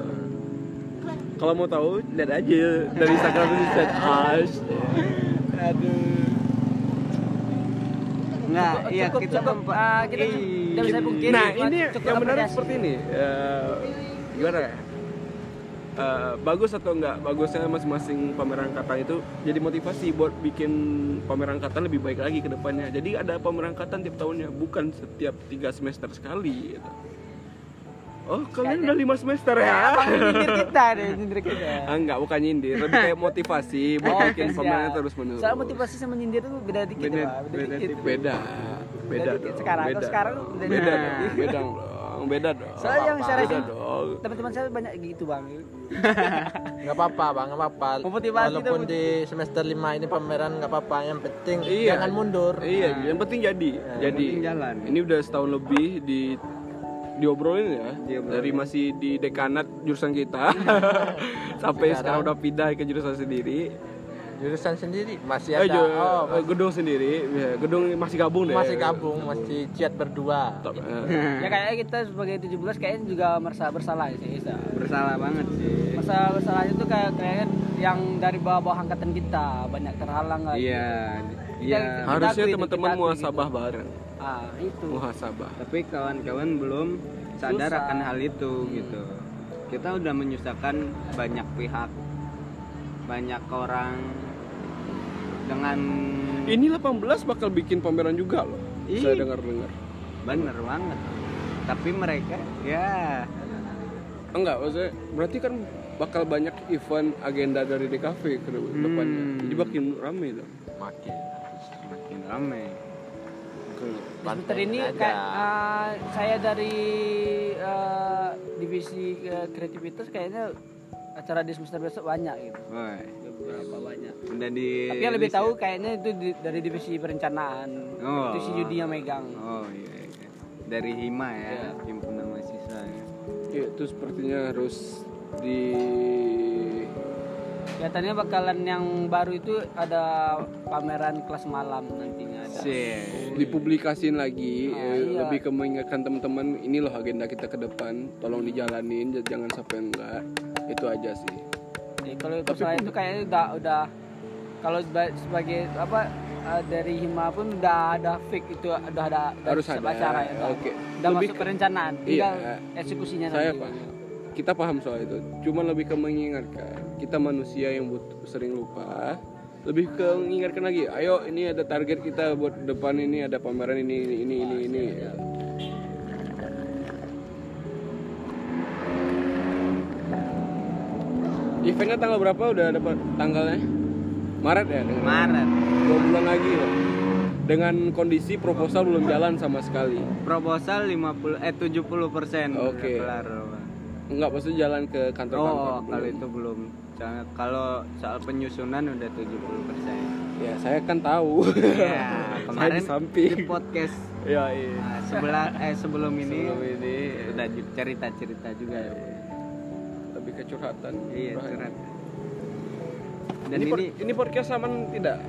Kalau mau tahu lihat aja dari Instagram insert us.
aduh
Nggak,
Cukup,
iya
cukup,
kita
cukup.
mempa-
Ah, kita tidak bisa.
Nah ini
cukup
yang menarik seperti ini. Eh, gimana ya? Eh, bagus atau enggak bagusnya masing-masing pameran angkatan itu jadi motivasi buat bikin pameran angkatan lebih baik lagi ke depannya. Jadi ada pameran angkatan tiap tahunnya, bukan setiap tiga semester sekali. Gitu. Oh kalian udah lima semester ya?
Nyindir kita deh, nyindir kita.
Ah, enggak, bukan nyindir, lebih kayak motivasi buat
Oh,
bikin pameran terus menerus.
Soal motivasi sama nyindir itu beda dikit
Beda-
ya, Pak. beda,
beda
dikit.
beda, beda dong.
Sekarang-
beda
sekarang
beda,
jadi.
dong, beda dong. beda dong.
Soalnya yang saya
beda
rasain teman-teman saya banyak gitu bang.
nggak apa-apa bang nggak apa-apa walaupun
itu.
di semester 5 ini pameran nggak apa-apa yang penting
Iya.
jangan mundur
Iya, yang penting jadi. jadi.
penting jalan.
Ini udah setahun lebih di diobrolin ya.
Diobrolin.
Dari masih di dekanat jurusan kita sampai sekarang udah pindah ke jurusan sendiri.
jurusan sendiri masih
Eh,
ada
ju-
oh
eh, gedung sendiri, ya, gedung masih gabung deh.
masih gabung masih ciat berdua
Top, eh.
ya kayaknya kita sebagai 17 kayaknya juga merasa bersalah sih. Isa.
Bersalah banget sih.
Masa bersalah itu kayak kayaknya yang dari bawah-bawah angkatan kita banyak terhalang lah.
Iya.
Kita-
Iya.
kita
Harusnya teman-teman muhasabah
gitu.
bareng.
Ah, itu.
Muhasabah.
Tapi kawan-kawan belum sadar
Susah.
akan hal itu gitu. Kita udah menyusahkan banyak pihak, banyak orang dengan
Ini 18 bakal bikin pameran juga loh.
Ih.
Saya dengar-dengar.
bener banget. Tapi mereka ya
Enggak, maksudnya berarti kan bakal banyak event agenda dari DKV ke depannya.
Hmm.
Jadi makin rame dong.
makin
makin ramai.
Semester ini
aja.
kayak ah, saya dari ah, divisi eh, kreativitas kayaknya acara di semester besok banyak gitu.
Woi,
Beberapa banyak.
udah di
Tapi yang lebih tahu
ya?
kayaknya itu di- dari divisi perencanaan.
Oh.
Itu si Yudi yang megang.
Oh iya, iya. Dari Hima ya,
Iya.
himpunan mahasiswa.
Ya, itu sepertinya harus di
Kelihatannya bakalan yang baru itu ada pameran kelas malam nantinya
Sih.
dipublikasin lagi
Ah,
eh,
iya.
lebih ke mengingatkan teman-teman ini loh agenda kita ke depan tolong dijalanin jangan sampai enggak itu aja sih
Jadi kalau masalah
pun-
itu kayaknya udah udah kalau seba- sebagai apa eh, dari hima pun udah ada fix itu udah ada
Harus ada.
acara ya.
Oke.
udah
Lebih
masuk
ke-
perencanaan,
Iya.
tinggal eksekusinya
saya
nanti.
pak kita paham soal itu cuma lebih ke mengingatkan kita manusia yang butuh sering lupa lebih ke mengingatkan lagi ayo ini ada target kita buat depan ini ada pameran ini ini ini ini, ini. eventnya tanggal berapa udah dapat tanggalnya Maret ya dengan
Maret.
dua bulan lagi loh dengan kondisi proposal belum jalan sama sekali
Proposal 50 eh 70 persen.
Oke.
Kelar.
Enggak maksudnya jalan ke kantor-kantor
Oh, kalau itu belum. Jangan- Kalau soal penyusunan udah 70 persen.
Ya, saya kan tahu.
Ya, kemarin
di samping.
di podcast
ya, iya.
nah, sebelah eh sebelum ini
Sebelum ini
udah cerita-cerita juga.
lebih ke curhatan.
Iya,
Curhat. Dan ini,
ini,
ini podcast aman tidak?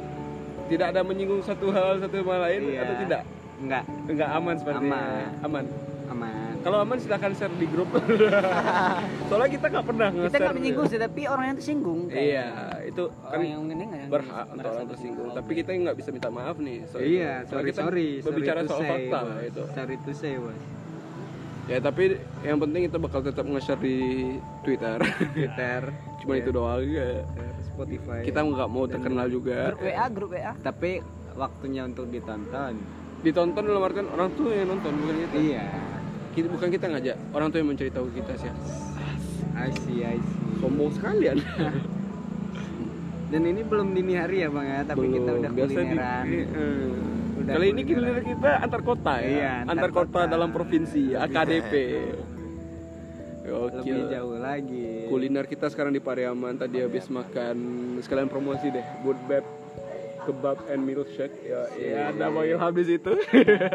Tidak ada menyinggung satu hal satu sama lain
Iya.
atau tidak?
enggak
Enggak aman seperti
Aman.
aman.
aman.
Kalau aman silahkan share di grup. Soalnya kita nggak pernah
Kita nggak menyinggung sih, tapi orang yang tersinggung.
Iya, itu kan
Orang yang ini nggak yang
berhak untuk orang tersinggung. Tapi kita nggak bisa minta maaf nih. soal
Iya,
itu. Soalnya
sorry
kita
sorry.
Berbicara
sorry to
soal
say,
fakta
bos.
itu.
Sorry to say, bos.
Ya tapi yang penting kita bakal tetap nge-share di Twitter.
Twitter,
Cuma itu doang ya.
Spotify.
Kita nggak mau terkenal juga.
Grup WA, grup WA.
tapi waktunya untuk ditonton.
Ditonton dalam artian orang tua yang nonton bukan kita.
Iya.
Kita bukan kita ngajak, orang tua yang mencari tahu kita sih.
I see, I see.
Sombong sekalian.
Dan ini belum dini hari ya bang ya, tapi kita
Belum.
udah
Biasa di-
kulineran.
eh.
Udah
Kali ini
kulineran.
kuliner kita antar kota ya.
Iya, antar
antar kota,
kota.
dalam provinsi, AKDP. Oke.
Lebih jauh lagi.
Kuliner kita sekarang di Pariaman tadi habis makan sekalian promosi deh, Good Bab kebab and milkshake. Ya, iya, ada Bang Ilham di situ.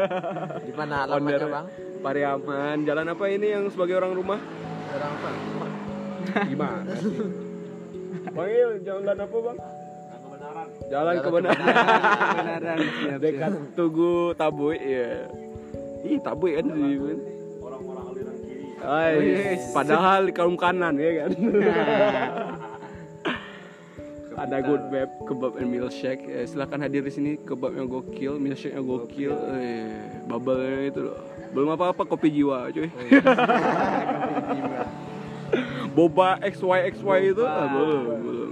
Di mana alamatnya bang?
Pariaman. Jalan apa ini yang sebagai orang rumah?
Orang apa?
Gimana sih? Bang Il, jalan apa bang? Jalan
Jalan
kebenaran.
Kebenaran,
Dekat Tugu Tabuy, ya. Ih, Tabuy kan di mana? Orang-orang aliran kiri. Padahal di kaum kanan ya kan. Ada good bab kebab and milkshake. Eh, silahkan hadir di sini kebabnya gokil, milkshake-nya gokil. Eh, bubble itu loh. Belum apa-apa kopi jiwa, cuy. Boba XY XY itu ah, belum, belum.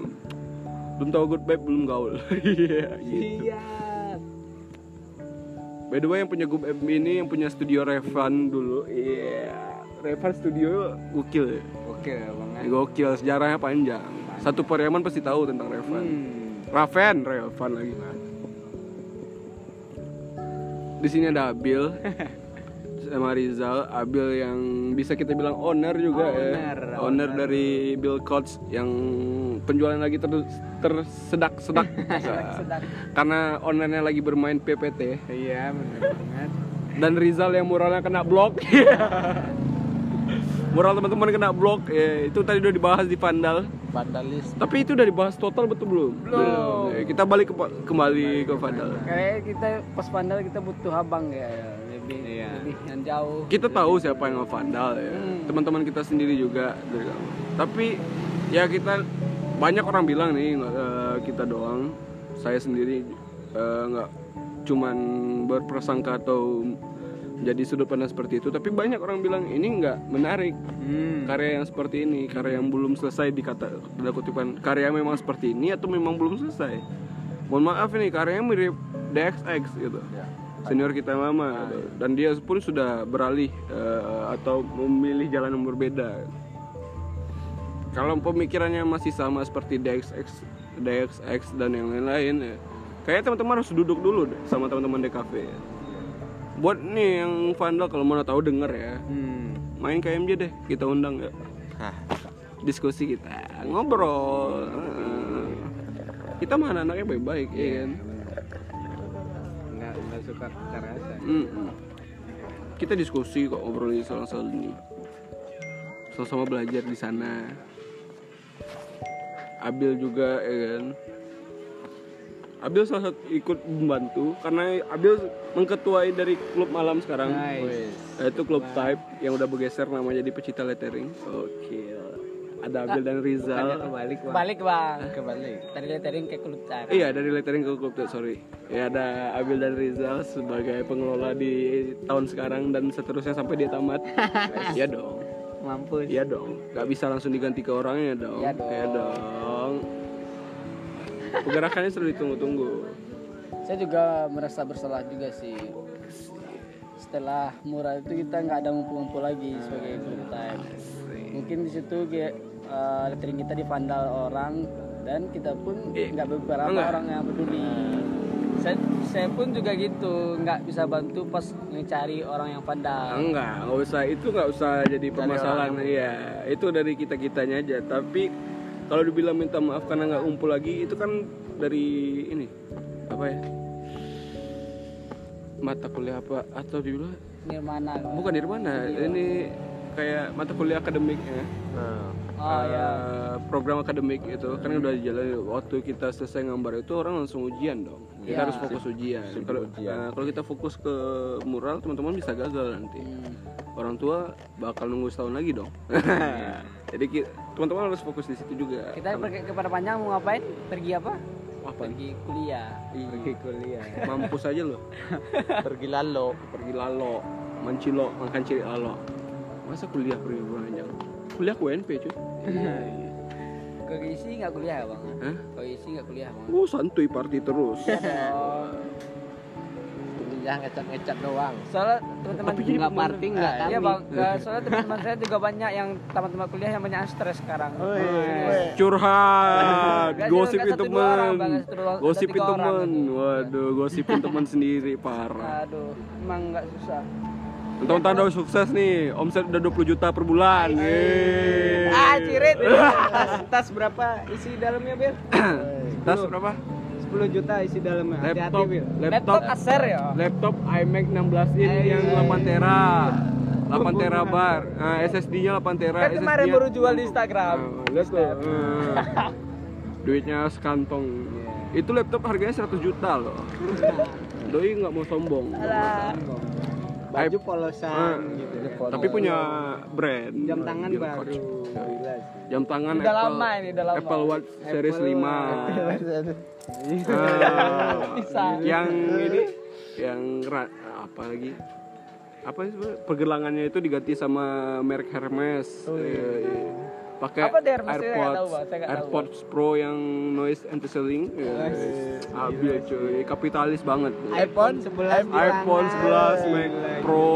Belum tahu good bab, belum gaul. Iya, gitu. By the way yang punya Good Bab ini yang punya studio Revan dulu. Iya. Revan studio gokil ya.
Oke bang. ya.
Gokil sejarahnya panjang. Satu Pariaman pasti tahu tentang Revan.
Hmm.
Raven, Revan lagi. Di sini ada Abil. sama Rizal, Abil yang bisa kita bilang owner juga ya. Owner dari Bill Coach yang penjualan lagi ter tersedak-sedak. Karena ownernya lagi bermain PPT
Iya benar banget.
dan Rizal yang muralnya kena blok. Mural teman-teman kena blok. Ya, itu tadi udah dibahas di Vandal.
Vandalis.
Tapi itu udah dibahas total betul belum? Belum. Ya, kita balik ke kembali ke Vandal.
Kayak kita pas pandal kita butuh abang ya, lebih
Iya.
lebih yang jauh.
kita tahu siapa yang ngevandal ya teman-teman kita sendiri juga tapi ya kita banyak orang bilang nih eh, kita doang saya sendiri eh, nggak cuman berprasangka atau jadi sudut pandang seperti itu. Tapi banyak orang bilang ini nggak menarik
Hmm.
karya yang seperti ini karya yang belum selesai dikata tanda kutipan karya yang memang seperti ini atau memang belum selesai? Mohon maaf ini karyanya mirip DXX gitu. Senior kita lama gitu. dan dia pun sudah beralih eh, atau memilih jalan yang berbeda. Kalau pemikirannya masih sama seperti DXX DXX dan yang lain-lain ya. Kayaknya teman-teman harus duduk dulu deh sama teman-teman DKV ya. Buat nih yang vandal kalau mau tahu denger ya.
Hmm.
main KMJ deh kita undang ya diskusi kita ngobrol. Kita mah anak-anaknya baik-baik ya kan?
Nggak nggak suka kekerasan.
Mm-mm. kita diskusi kok ngobrolin soal-soal ini. Sama-sama belajar di sana. Abil juga ya kan Abil salah satu ikut membantu karena Abil mengketuai dari klub malam sekarang yaitu klub type yang udah bergeser namanya di pecinta lettering oke ada Abil dan Rizal
Kebalik bang.
Balik bang.
Kebalik.
Tadi lettering ke klub cara.
Iya dari lettering ke klub type sorry ya ada Abil dan Rizal sebagai pengelola di tahun sekarang dan seterusnya sampai dia tamat iya dong
Mampus.
iya dong nggak bisa langsung diganti ke orangnya dong
Iya dong.
Iya dong pergerakannya sudah ditunggu-tunggu
Saya juga merasa bersalah juga sih. Setelah murah itu kita nggak ada ngumpul-ngumpul lagi sebagai group time. Mungkin di situ kayak eh, lettering kita dipandal orang dan kita pun
Eh,
nggak beberapa
enggak.
orang yang peduli. Saya, saya pun juga gitu, nggak bisa bantu pas ngecari orang yang pandal.
enggak nggak usah itu nggak usah jadi permasalahan iya itu dari kita kitanya aja tapi kalau dibilang minta maaf karena nggak ngumpul lagi itu kan dari ini apa ya? Mata kuliah apa? Atau dibilang
Nirmana.
bukan dari mana ini kayak mata kuliah akademiknya
Oh ya.
Eh, program akademik itu kan udah dijalani waktu kita selesai gambar itu orang langsung ujian dong. Kita
Iya.
harus fokus ujian. Kalau nah, kalau kita fokus ke mural teman-teman bisa gagal nanti. Orang tua bakal nunggu setahun lagi dong. Jadi ki- teman-teman harus fokus di situ juga.
Kita pergi kepada panjang mau ngapain? Pergi apa?
apa?
Pergi kuliah.
Pergi kuliah.
mampus aja loh
Pergi lalu.
pergi lalo mancilo makan ciri lalo masa kuliah pergi panjang kuliah ke UNP cuy
Ke isi nggak kuliah ya bang?
Hah?
Isi nggak kuliah bang?
oh santuy party terus
Kuliah ngecat-ngecat doang.
Soalnya teman-teman nggak party nggak? Iya bang. Soalnya teman-teman saya juga banyak yang teman-teman kuliah yang banyak stres sekarang.
curhat gosipin
orang,
temen
Bang, satu dua-
gosipin
orang
temen
gitu.
waduh gosipin temen sendiri parah
Aduh, emang nggak susah.
Teman-teman udah sukses nih omset udah 20 juta per bulan Yeay.
Ah cirit. tas, tas berapa isi dalamnya Bil?
tas berapa
10 juta isi dalamnya.
Laptop
Bil.
laptop
Laptop Acer ya.
laptop iMac 16 in yang 8 tera 8 tera bar nah, SSD-nya 8 tera
Kan kemarin baru jual di Instagram.
Nah, lihat tuh. Nah, duitnya sekantong. Itu laptop harganya 100 juta loh. Doi nggak mau sombong.
Baju
I-
polosan
Ah,
gitu.
Tapi punya brand.
Jam tangan
Bill
baru.
Coach.
Gila sih.
Jam tangan
Udah
Apple,
lama ini, udah lama.
Apple Watch Series
Apple
5.
Watch.
Ah,
Bisa.
yang ini yang apa lagi? Apa sih pergelangannya itu diganti sama merek Hermes. Eh, iya. Pakai
Apa nggak
AirPods, AirPods Pro yang noise anti-ceiling. Abil cuy, kapitalis banget.
iPhone 11
iPhone 11 Mac Pro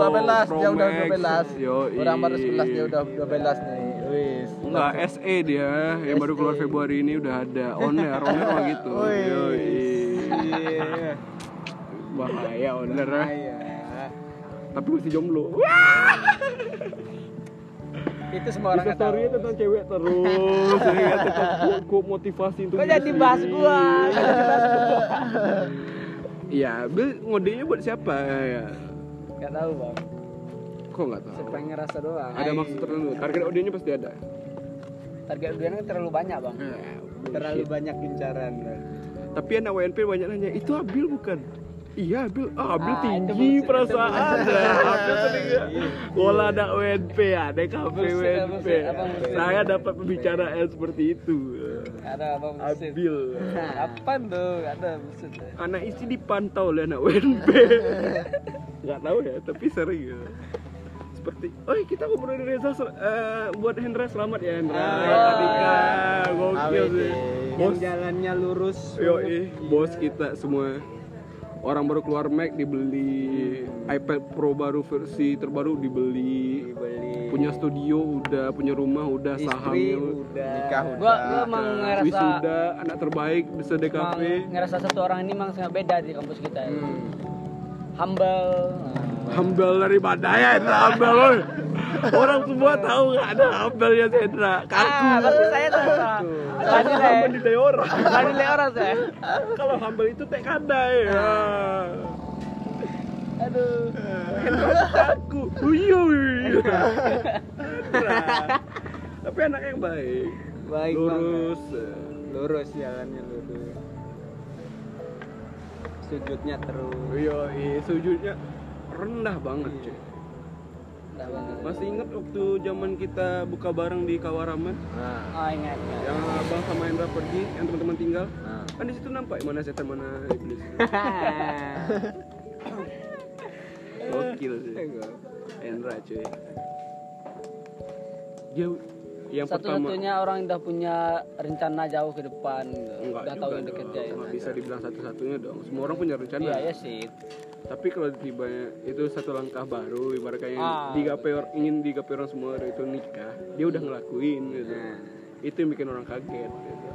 12
Pro
dia udah
Max.
12.
Yo,
Orang baru 11 dia udah 12 nih. Wis.
Enggak, SE dia yang baru keluar Februari ini udah ada owner, owner mah gitu. Yoi. Bahaya owner ah.
Iya.
tapi masih jomblo
Itu semua orang
Insta
nggak tahu.
story tentang cewek terus ya, tentang quote motivasi untuk
Kok jadi bahas gua?
Iya, Bil ngodenya buat siapa ya?
Gak tahu bang.
Kok nggak tahu?
Saya pengen ngerasa doang.
Ada maksud tertentu. Target audionya pasti ada.
Target audiens kan terlalu banyak bang.
terlalu banyak incaran
Tapi anak WNP banyak nanya, itu Abil bukan? Iya Abil, ah Abil
Ah, itu
tinggi
bullshit,
perasaan. Abil sering ya Bola anak WNP ada kafe WNP. Saya dapat pembicaraan seperti itu.
Ada abang bullshit.
Abil.
Apaan tuh? Ada bullshit.
Anak isi dipantau oleh anak WNP Gak tahu ya, tapi sering ya. Seperti, oh kita ngobrolin Reza sel- eh, buat Hendra selamat ya Hendra,
Ah.
Adika, gokil sih,
yang
bos,
jalannya lurus.
Yo bos kita semua orang baru keluar Mac dibeli, iPad Pro baru versi terbaru dibeli,
dibeli
punya studio udah, punya rumah udah,
istri
sahamnya
udah
Nikah
Gua gua emang ngerasa
wisuda, anak terbaik di
emang
DKP,
ngerasa satu orang ini emang sangat beda di kampus kita. ya.
Hmm.
Humble.
Humble dari badai ya Humble. Orang semua tahu nggak ada humble-nya si Hendra Kaku
Ah, tapi saya tuh. Lah
Humble
nilai.
dinilai orang
Lah nilai orang saya.
Kalau humble itu teh kadai ya.
Aduh.
Kaku Uyuy Tapi anak yang baik
baik
Lurus
banget. lurus jalannya lurus sujudnya terus
Yoi, sujudnya rendah banget cuy. Masih ingat waktu zaman kita buka bareng di Kawaraman?
Nah,
Oh, ingat. ingat.
Yang abang sama Hendra pergi, yang teman-teman tinggal.
Nah.
Kan di situ nampak mana setan mana iblis. Gokil sih. Hendra cuy. Dia yang pertama
Satu-satunya orang yang udah punya rencana jauh ke depan, gitu.
Enggak
udah tahu yang dikerjain.
Nggak bisa dibilang satu-satunya dong Semua orang punya rencana
Iya, ya sih.
Tapi kalau tiba itu satu langkah baru Ibaratnya yang
Ah,
digapai or- ingin digapai orang semua itu nikah Dia udah ngelakuin gitu Itu yang bikin orang kaget gitu.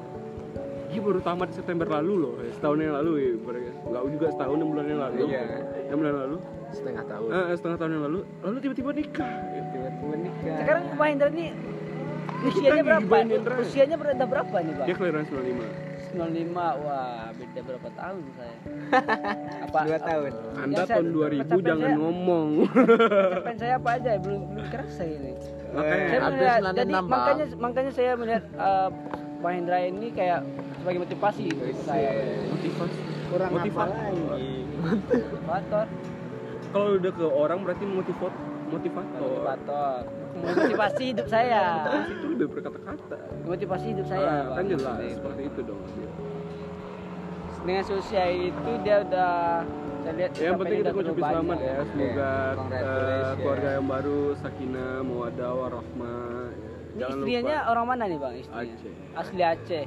Dia baru tamat September lalu loh Setahun yang lalu ya ibaratnya. Nggak juga setahun, enam bulan yang lalu
Iya.
Enam bulan yang lalu
setengah tahun.
Eh, setengah tahun yang lalu Lalu tiba-tiba nikah
tiba-tiba nikah
Sekarang Pak Hendra ini
Ini
usianya berapa? Usianya berapa berapa nih, Bang?
Dia kelahiran 95
95. Wah, beda berapa tahun saya? Apa?
dua tahun
Anda
Ya, saya-
tahun 2000
pencapaian
jangan
saya-
ngomong
Pencapaian saya apa aja? Belum belum kerasa ini.
Makanya
Saya
Habis
melihat,
96,
jadi
Bang.
makanya makanya saya melihat eh, Pak Hendra ini kayak sebagai motivasi untuk saya.
motivasi
kurang apa
Motivator. Kalau udah ke orang berarti motivot motivator
motivator. Motivasi hidup saya.
itu lebih berkata-kata
Motivasi hidup saya.
Ah, kan jelas
Seperti itu.
seperti itu dong
Dengan sosial itu dia udah saya lihat
Ya, yang penting kita ucapin selamat ya semoga eh, keluarga yang baru sakinah mawadah warahmah
Ini
jangan
istrinya
lupa
orang mana nih bang istrinya?
Aceh
Asli Aceh.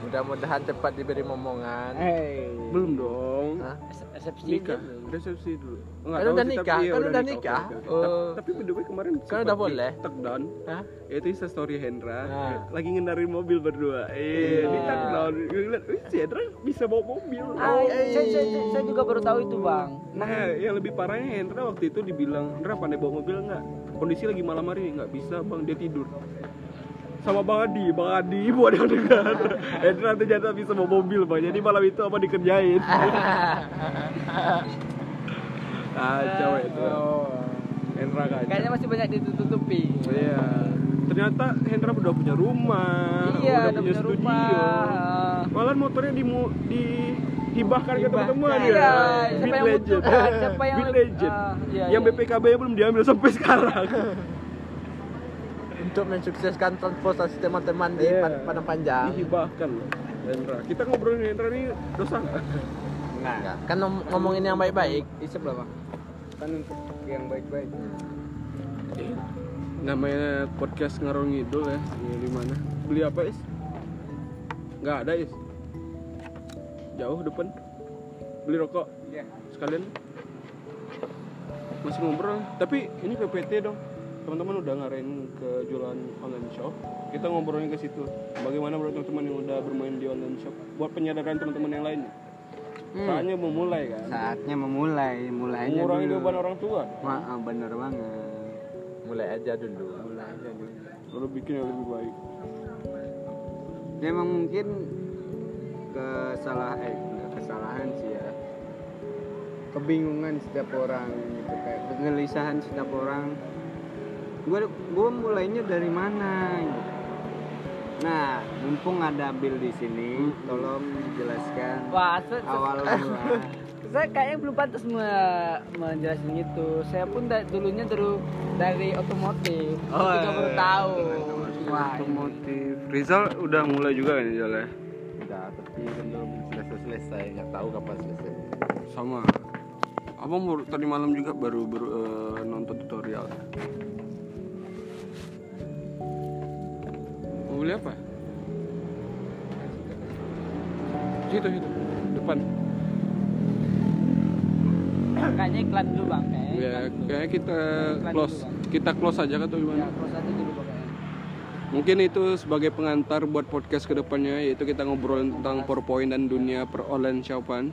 Mudah-mudahan cepat diberi momongan.
Hey.
belum dong
Hah?
Resepsi
nikah
belum.
resepsi dulu
Kan udah nikah,
tapi iya,
kan udah nikah.
oke.
Oh.
Ta- tapi the way kemarin
Kan
sempat
udah boleh.
take down
Hah?
itu Insta story Hendra lagi ngendarin mobil berdua eh
Iya.
di take down gue ngeliat wih si Hendra bisa bawa mobil
Ah, saya, saya, saya juga baru tahu itu bang.
Nah, yang lebih parahnya Hendra waktu itu dibilang, Hendra pandai bawa mobil nggak? Kondisi lagi malam hari nggak bisa bang, dia tidur. Sama Bang Adi, Bang Adi buat yang dengar. Hendra ternyata bisa bawa mobil bang, jadi malam itu apa dikerjain? ah, cewek itu. Hendra kacau.
Kayaknya masih banyak ditutupi.
Iya. Ternyata Hendra udah punya rumah,
Iya,
udah punya studio.
rumah.
Malah motornya di dihibahkan ke teman-teman
Iya,
ya.
siapa
Beat
yang
Legend.
butuh- siapa yang
Beat Legend.
ah, iya,
yang
iya.
BPKB belum diambil sampai sekarang.
Untuk mensukseskan transportasi teman-teman di. Pad- Padang Panjang.
Dihibahkan Hendra. Kita ngobrolin Hendra ini dosa nggak?
Enggak. Kan ngom- ngomongin yang baik-baik.
isep lah bang kan untuk yang baik-baik
Namanya podcast ngarong ngidul ya. Ini di mana? Beli apa, Is? Nggak ada, Is. Jauh depan. Beli rokok.
Iya.
Sekalian. Masih ngobrol. Tapi ini PPT dong. Teman-teman udah ngarahin ke jualan online shop. Kita ngobrolin ke situ. Bagaimana menurut teman-teman yang udah bermain di online shop? Buat penyadaran teman-teman yang lain. Saatnya mau mulai kan.
saatnya memulai mulai mulai aja
mengurangi
dulu.
beban orang tua
Wah, ah, bener banget
mulai aja dulu
mulai aja dulu
lalu bikin yang lebih baik
Ya, emang mungkin kesalahan eh kesalahan sih ya kebingungan setiap orang gitu kayak kegelisahan setiap orang gue gue mulainya dari mana gitu. nah mumpung ada Bill di sini tolong jelaskan
Wah, se- se-
awal mula
saya kayaknya belum pantas me- menjelasin itu. Saya pun da- dulunya dulu dari otomotif.
Oh, iya,
baru
iya.
tahu. Wah,
otomotif Rizal udah mulai juga kan Rizal ya
udah tapi belum selesai selesai nggak tahu kapan selesai
sama abang baru tadi malam juga baru, baru eh, nonton tutorial beli apa? Situ situ depan.
Kayaknya iklan dulu bang. Kayaknya
ya kayaknya kita
Iklan
close.
Dulu, Bang.
kita close aja atau
Ya,
gimana
close aja dulu pokoknya.
mungkin itu sebagai pengantar buat podcast ke depannya yaitu kita ngobrol tentang PowerPoint dan dunia per online shopan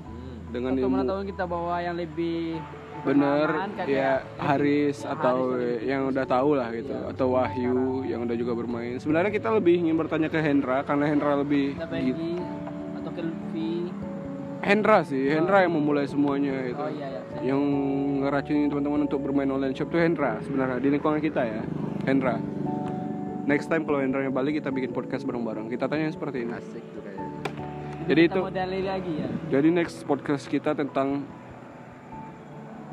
dengan
Untuk
ilmu.
kita bahwa yang lebih
bener
kayak
ya
lebih-
Haris atau
Haris,
yang udah tahu lah gitu atau Wahyu yang udah juga bermain. Sebenarnya kita lebih ingin bertanya ke Hendra karena Hendra lebih gitu.
Atau Kelvi.
Hendra sih Hendra yang memulai semuanya itu
Oh iya ya.
yang ngeracunin teman-teman untuk bermain online shop tuh Hendra sebenarnya di lingkungan kita ya Hendra. Next time kalau Hendra balik kita bikin podcast bareng-bareng. Kita tanya seperti ini.
Asik tuh kayaknya.
Jadi
Kita
itu
lagi ya.
jadi next podcast kita tentang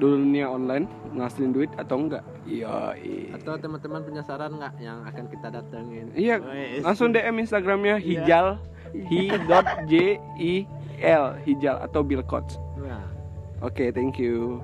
dunia online ngasilin duit atau enggak? Iya
atau teman-teman punya saran nggak yang akan kita datengin?
Iya, langsung DM Instagramnya hijal hi dot j i l hijal atau Bill Coach. Oke, thank you.